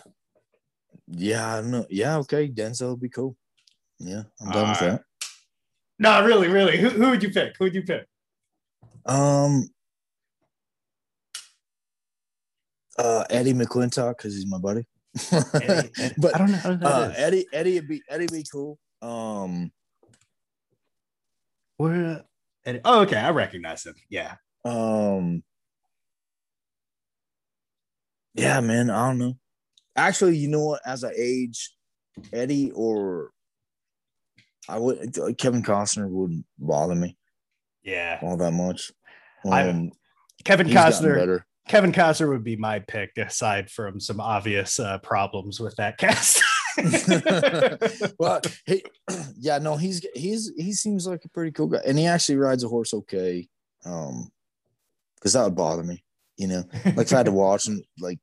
Yeah, no, yeah, okay. Denzel would be cool. Yeah, I'm done with that. No, really, really. Who, who would you pick? Who would you pick? Um, uh, Eddie McClintock because he's my buddy. Eddie, Eddie. but I don't know who that uh, is. Eddie, Eddie would be Eddie would be cool. Um, Where? Eddie? Oh, okay. I recognize him. Yeah. um, yeah, man. I don't know. Actually, you know what? As I age, Eddie or I would Kevin Costner wouldn't bother me Yeah. all that much. I- Um, Kevin Costner. better. Kevin Costner would be my pick, aside from some obvious uh, problems with that cast. well, he, yeah, no, he's he's he seems like a pretty cool guy, and he actually rides a horse okay. Um, because that would bother me, you know. Like if I had to watch him, like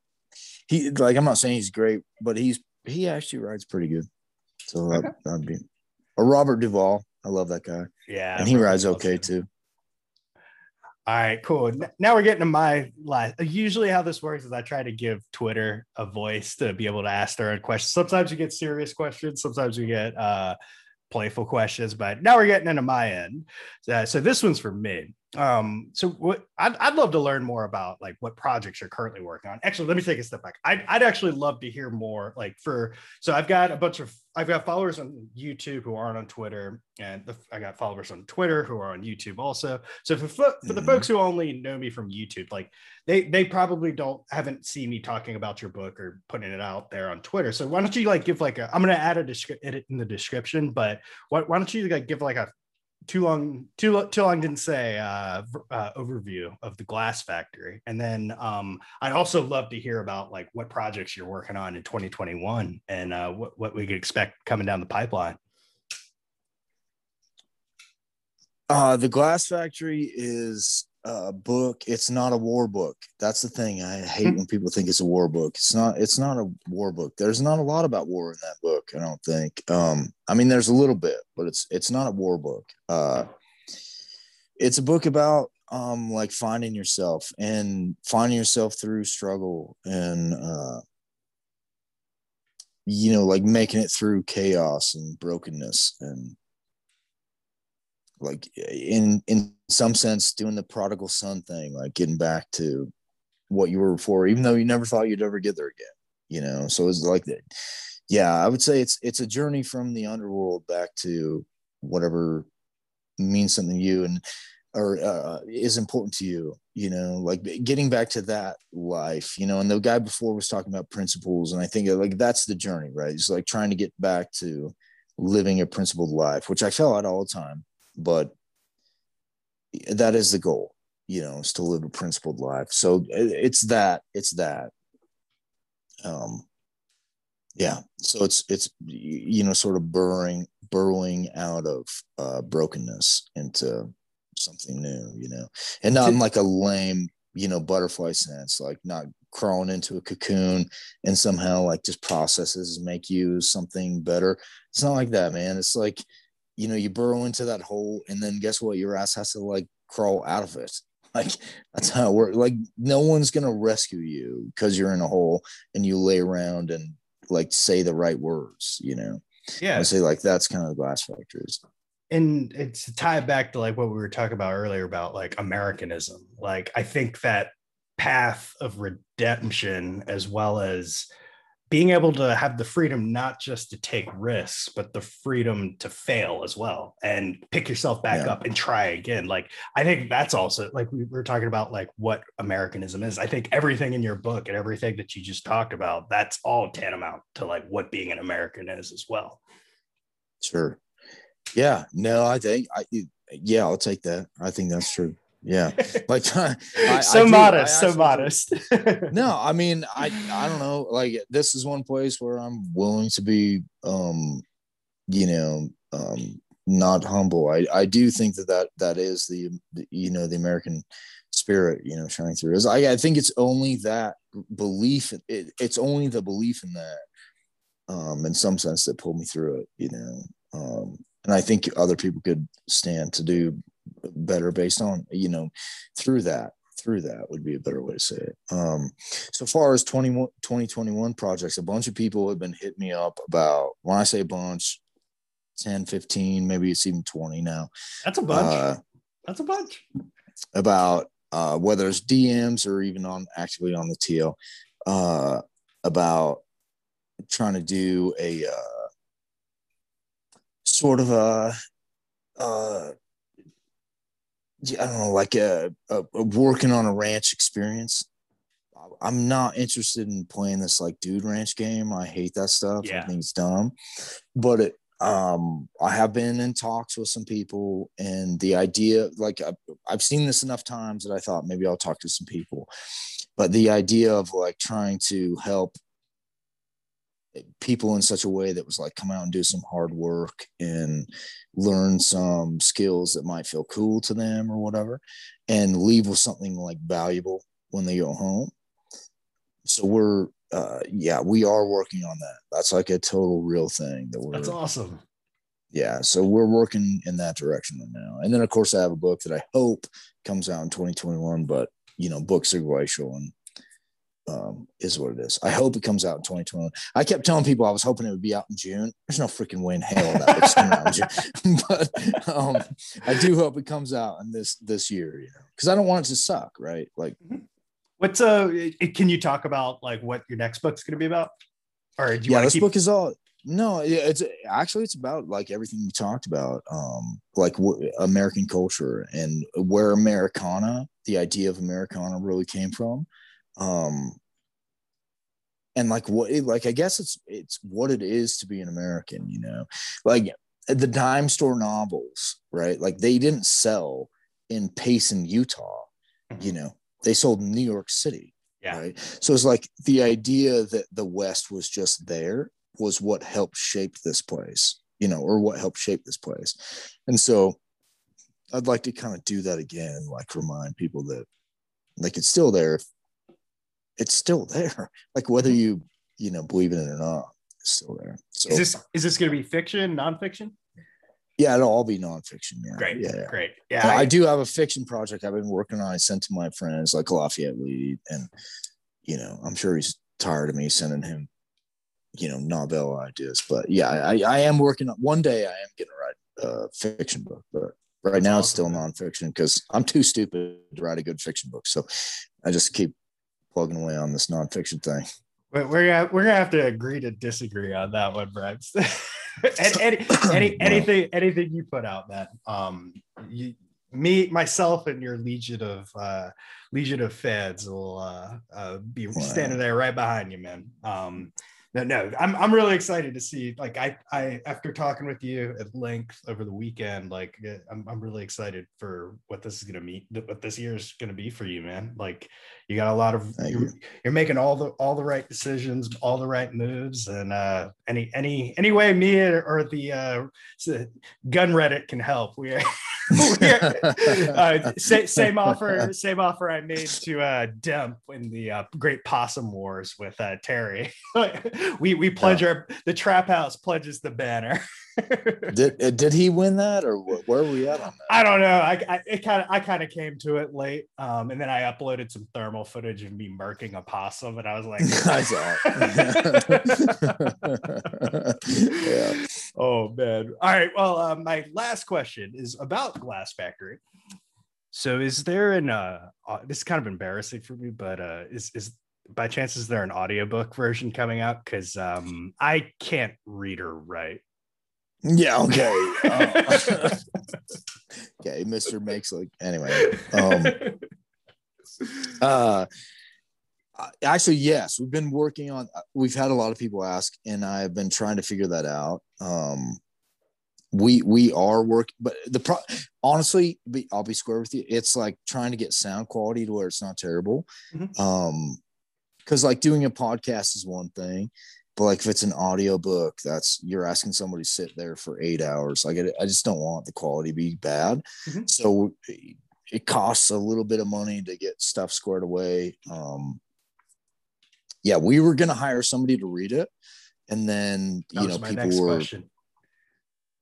he, like I'm not saying he's great, but he's he actually rides pretty good. So that, Okay. that'd be a Robert Duvall. I love that guy, yeah, and he rides okay too. All right, cool. Now we're getting to my last. Usually, how this works is I try to give Twitter a voice to be able to ask their own questions. Sometimes you get serious questions, sometimes you get uh, playful questions, but now we're getting into my end. Uh, so this one's for me. Um, so what I'd, I'd love to learn more about like what projects you're currently working on. Actually, let me take a step back. I'd, I'd actually love to hear more. Like for so I've got a bunch of I've got followers on YouTube who aren't on Twitter, and the, I got followers on Twitter who are on YouTube also. So for for the Mhm. folks who only know me from YouTube, like they they probably don't haven't seen me talking about your book or putting it out there on Twitter. So why don't you like give like a I'm gonna add a descri- edit in the description, but why, why don't you like give like a too long too too long didn't say uh, uh overview of the glass factory. And then um i'd also love to hear about like what projects you're working on in 2021 and uh what, what we could expect coming down the pipeline. Uh, the Glass Factory is a book. It's not a war book. That's the thing. I hate when people think it's a war book. It's not. It's not a war book. There's not a lot about war in that book. I don't think. Um, I mean, there's a little bit, but it's it's not a war book. Uh, it's a book about um like finding yourself and finding yourself through struggle and uh you know like making it through chaos and brokenness and like in in some sense doing the prodigal son thing like getting back to what you were before even though you never thought you'd ever get there again you know? So it's like that. Yeah i would say it's it's a journey from the underworld back to whatever means something to you and or uh, is important to you you know? Like getting back to that life you know? And the guy before was talking about principles and i think like that's the journey right? It's like trying to get back to living a principled life which i fell out all the time but that is the goal you know is to live a principled life. So it's that it's that. Um yeah so it's it's you know sort of burrowing burrowing out of uh brokenness into something new you know and not in like a lame you know butterfly sense like not crawling into a cocoon and somehow like just processes make you something better. It's not like that man. It's like you know you burrow into that hole and then guess what? Your ass has to like crawl out of it. Like that's how it works. Like no one's gonna rescue you because you're in a hole and you lay around and like say the right words you know? Yeah. i say like that's kind of the glass factories. And it's to tie it back to like what we were talking about earlier about like Americanism. Like I think that path of redemption as well as being able to have the freedom not just to take risks, but the freedom to fail as well and pick yourself back Yeah. up and try again. Like I think that's also like we were talking about like what Americanism is. I think everything in your book and everything that you just talked about, that's all tantamount to like what being an American is as well. Sure. Yeah. No, I think I yeah, I'll take that. I think that's true. Yeah. Like I, I so do- modest, I so modest. No, I mean, I I don't know. Like this is one place where I'm willing to be um you know, um not humble. I I do think that that that is the, the you know, the American spirit, you know, shining through. Is I I think it's only that belief it, it's only the belief in that um in some sense that pulled me through it, you know. Um and I think other people could stand to do better based on, you know, through that through that would be a better way to say it. Um, so far as 20, 2021 projects, a bunch of people have been hitting me up about when I say a bunch, 10, 15, maybe it's even 20 now. That's a bunch. Uh, That's a bunch. About uh, whether it's DMs or even on actually on the TL, uh, about trying to do a uh, sort of a, uh, I don't know, like a, a, a, working on a ranch experience. I'm not interested in playing this like dude ranch game. I hate that stuff. Yeah. I think it's dumb. But it, um, I have been in talks with some people, and the idea, like I've, I've seen this enough times that I thought maybe I'll talk to some people. But the idea of like trying to help people in such a way that was like come out and do some hard work and learn some skills that might feel cool to them or whatever and leave with something like valuable when they go home. So we're uh yeah we are working on that. That's like a total real thing that we're that's awesome. Yeah so we're working in that direction right now. And then of course i have a book that i hope comes out in 2021 but you know books are glacial and um, is what it is. I hope it comes out in 2021. I kept telling people I was hoping it would be out in June. There's no freaking way in hell that it's coming out in June. but um, I do hope it comes out in this this year, you know, because I don't want it to suck, right? Like, mm-hmm. what's uh? Can you talk about like what your next book's going to be about? Or do you yeah, this keep- book is all. No, yeah it's actually it's about like everything we talked about, um, like w- American culture and where Americana, the idea of Americana, really came from um and like what like i guess it's it's what it is to be an american you know? Like the dime store novels right? Like they didn't sell in payson utah mm-hmm. you know? They sold in new york city yeah. right? So it's like the idea that the west was just there was what helped shape this place you know or what helped shape this place. And so i'd like to kind of do that again like remind people that like it's still there it's still there. Like whether mm-hmm. you you know believe in it or not, it's still there. So, is this is this going to be fiction, nonfiction? Yeah, it'll all be nonfiction. Yeah, great. Yeah, great. Yeah, I, I, do have a fiction project I've been working on. I sent to my friends like Lafayette Lee, and you know, I'm sure he's tired of me sending him, you know, novel ideas. But yeah, I, I am working on. One day, I am going to write a fiction book, but right now awesome. it's still nonfiction because I'm too stupid to write a good fiction book. So I just keep plugging away on this nonfiction thing. We're gonna we're gonna have to agree to disagree on that one, Brett. any, any, anything anything you put out, man. Um, you, me myself and your legion of uh, legion of fans will uh, uh, be wow. standing there right behind you, man. Um, no, no, I'm I'm really excited to see. Like I I after talking with you at length over the weekend, like I'm I'm really excited for what this is gonna mean, what this year is gonna be for you, man. Like you got a lot of you're, you're, making all the all the right decisions, all the right moves, and uh, any any any way me or the uh, gun Reddit can help. We. uh, same offer, same offer I made to uh, Demp in the uh, Great Possum Wars with uh, Terry. we we pledge yeah. our the Trap House pledges the banner. did uh, did he win that or where were we at on that? I don't know. I, I it kind of I kind of came to it late, um, and then I uploaded some thermal footage of me murking a possum, and I was like, I saw. yeah. Oh man. All right. Well, uh, my last question is about Glass Factory. So, is there an uh, uh, this is kind of embarrassing for me, but uh, is is by chance is there an audiobook version coming out? Because um, I can't read or write. Yeah. Okay. Uh, okay. Mister makes like anyway. Um, uh, actually, yes, we've been working on. We've had a lot of people ask, and I've been trying to figure that out. Um, we we are working, but the pro honestly, be, I'll be square with you. It's like trying to get sound quality to where it's not terrible. Mm-hmm. Um, because like doing a podcast is one thing, but like if it's an audio book, that's you're asking somebody to sit there for eight hours. Like I, I just don't want the quality to be bad. Mm-hmm. So it costs a little bit of money to get stuff squared away. Um, yeah, we were gonna hire somebody to read it, and then you know people were question.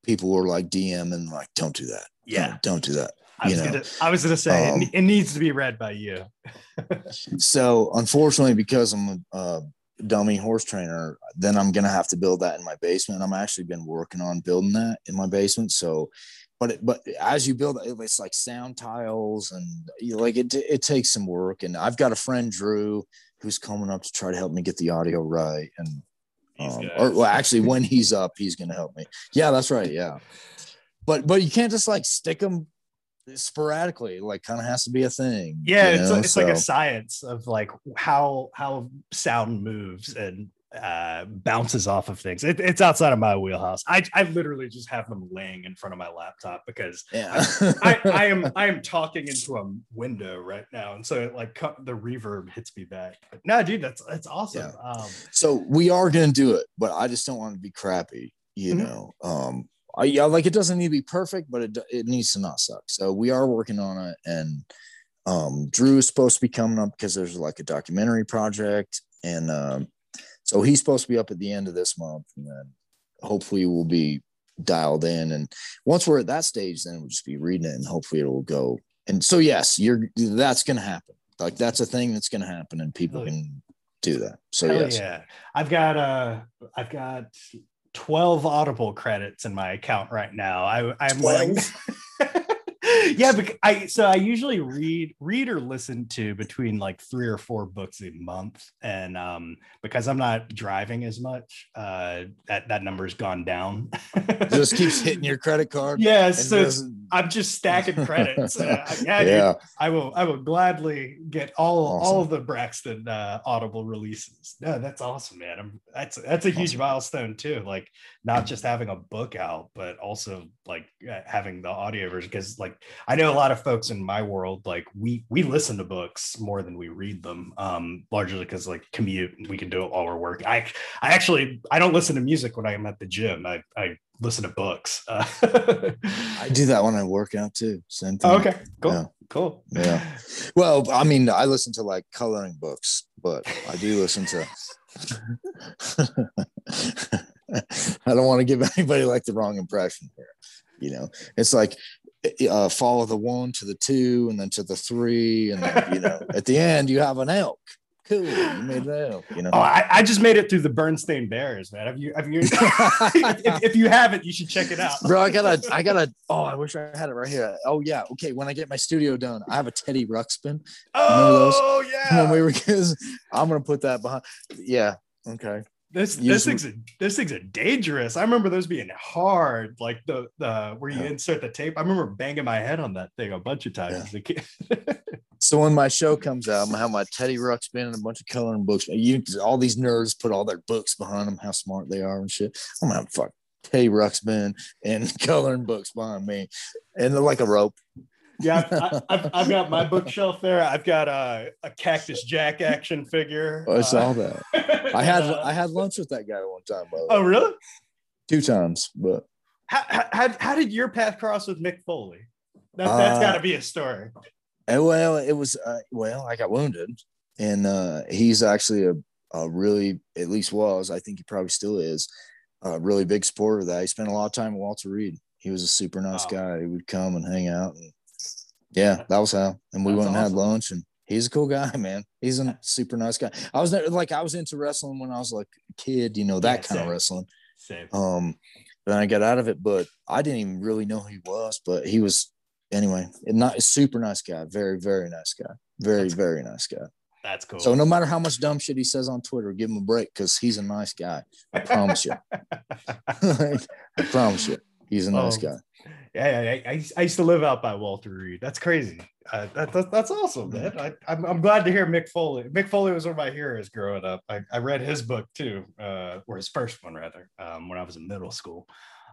people were like DM and like, don't do that. Yeah, don't, don't do that. I was, gonna, I was gonna say Um, it, it needs to be read by you. So unfortunately, because I'm a, a dummy horse trainer, then I'm gonna have to build that in my basement. I'm actually been working on building that in my basement. So, but it, but as you build it, it's like sound tiles and you know, like it it takes some work. And I've got a friend Drew who's coming up to try to help me get the audio right. And um, or well, actually, when he's up, he's gonna help me. Yeah, that's right. Yeah, but but you can't just like stick them sporadically. Like, kind of has to be a thing. yeah, it's, know? it's like a science of like how how sound moves and uh bounces off of things. It, it's outside of my wheelhouse. I I literally just have them laying in front of my laptop because yeah. I, I am I am talking into a window right now, and so it like the reverb hits me back. But no, dude, that's that's awesome. Um, so we are gonna do it, but I just don't want to be crappy, you Mhm. know. Um, I yeah, like it doesn't need to be perfect, but it it needs to not suck. So we are working on it, and um, Drew is supposed to be coming up because there's like a documentary project, and um, so he's supposed to be up at the end of this month, and then hopefully we'll be dialed in. And once we're at that stage, then we'll just be reading it, and hopefully it'll go. And so yes, you're that's gonna happen. Like that's a thing that's gonna happen, and people can do that. So hell yes. yeah, I've got uh I've got twelve Audible credits in my account right now. I I'm like. yeah, because I so I usually read read or listen to between like three or four books a month, and um because I'm not driving as much, uh that that number's gone down. just keeps hitting your credit card. Yeah, so doesn't- I'm just stacking credits. Uh, yeah, dude, yeah. I will. I will gladly get all all of the Braxton uh, Audible releases. No, that's awesome, man. I'm, that's that's a huge Awesome. milestone too. Like not just having a book out, but also like uh, having the audio version. Because like I know a lot of folks in my world, like we we listen to books more than we read them. Um, largely because like commute, we can do it while we're working. I I actually I don't listen to music when I'm at the gym. I I listen to books. Uh, I do that when I work out too. Same thing. Oh, okay, cool, Yeah. cool. Yeah. Well, I mean, I listen to like coloring books, but I do listen to. I don't want to give anybody like the wrong impression here. You know, it's like uh, follow the one to the two and then to the three. And then, you know, at the end, you have an elk. Cool. You made an elk, you know. Oh, I, I just made it through the Berenstain Bears, man. Have you? Have you? if, if you haven't, you should check it out, bro i gotta i gotta oh i wish i had it right here oh yeah okay when i get my studio done i have a teddy ruxpin Oh yeah, when we were kids i'm gonna put that behind yeah okay this this thing's this thing's a dangerous. I remember those being hard, like the the where you Yeah. insert the tape. I remember banging my head on that thing a bunch of times Yeah. as a kid. so when my show comes out i'm gonna have my teddy ruxpin and a bunch of coloring books you all these nerds put all their books behind them how smart they are and shit i'm gonna have fuck teddy ruxpin and coloring books behind me and they're like a rope yeah, I, I've, I've got my bookshelf there. I've got a, a Cactus Jack action figure. i saw Uh, that i had uh, i had lunch with that guy one time by the way. oh, really? two times but How, how, how, did your path cross with Mick Foley? That, that's Uh, got to be a story. And well, it was uh, well, I got wounded, and uh, he's actually a, a really, at least was, I think he probably still is, a really big supporter of that. He spent a lot of time with Walter Reed. He was a super nice Wow. guy. He would come and hang out, and yeah, that was how. And we That's went and had lunch, and he's a cool guy, man. He's a super nice guy. I was never, like, I was into wrestling when I was like a kid, you know, that Yeah, kind of wrestling. Same. Um, then I got out of it, but I didn't even really know who he was. But he was anyway, not a super nice guy, very very nice guy, very That's- very nice guy. That's cool. So no matter how much dumb shit he says on Twitter, give him a break because he's a nice guy. I promise you. I promise you, he's a nice Oh. guy. Yeah. I, I used to live out by Walter Reed. That's crazy. Uh, that, that, that's awesome, man. I, I'm, I'm glad to hear Mick Foley. Mick Foley was one of my heroes growing up. I, I read his book too, uh, or his first one rather, um, when I was in middle school.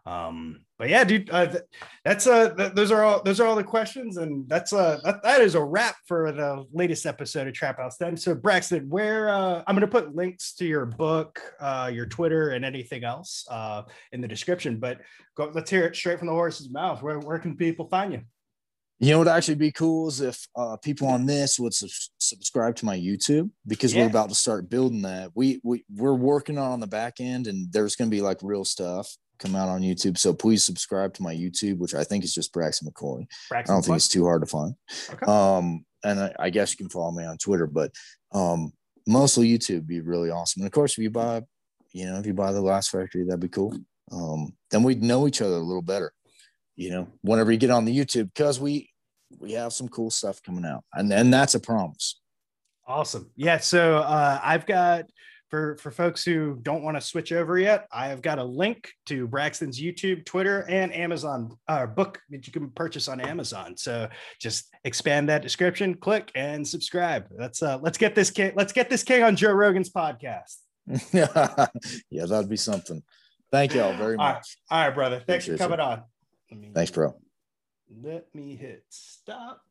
Um, but yeah, dude, uh, th- that's uh, th- those are all those are all the questions, and that's uh, that, that is a wrap for the latest episode of Trap House Ten So Braxton, where uh, I'm gonna put links to your book, uh, your Twitter, and anything else uh, in the description. But go, let's hear it straight from the horse's mouth. Where where can people find you? You know what would actually be cool is if uh, people on this would subs- subscribe to my YouTube because Yeah. we're about to start building that. We we we're working on the back end, and there's going to be like real stuff come out on YouTube. So please subscribe to my YouTube, which I think is just Braxton McCoy. Braxton I don't think it's too hard to find. Okay. Um, and I, I guess you can follow me on Twitter, but um, mostly YouTube would be really awesome. And of course, if you buy, you know, if you buy the Glass Factory, that'd be cool. Um, then we'd know each other a little better, you know, whenever you get on the YouTube, because we we have some cool stuff coming out, and and that's a promise. Awesome. Yeah. So uh, I've got for for folks who don't want to switch over yet, I have got a link to Braxton's YouTube, Twitter, and Amazon uh, book that you can purchase on Amazon. So just expand that description, click, and subscribe. Let's uh, let's get this king. Let's get this king on Joe Rogan's podcast. yeah, that'd be something. Thank y'all very All right. much. All right, brother. Thanks for coming on. Me, Thanks, bro. Let me hit stop.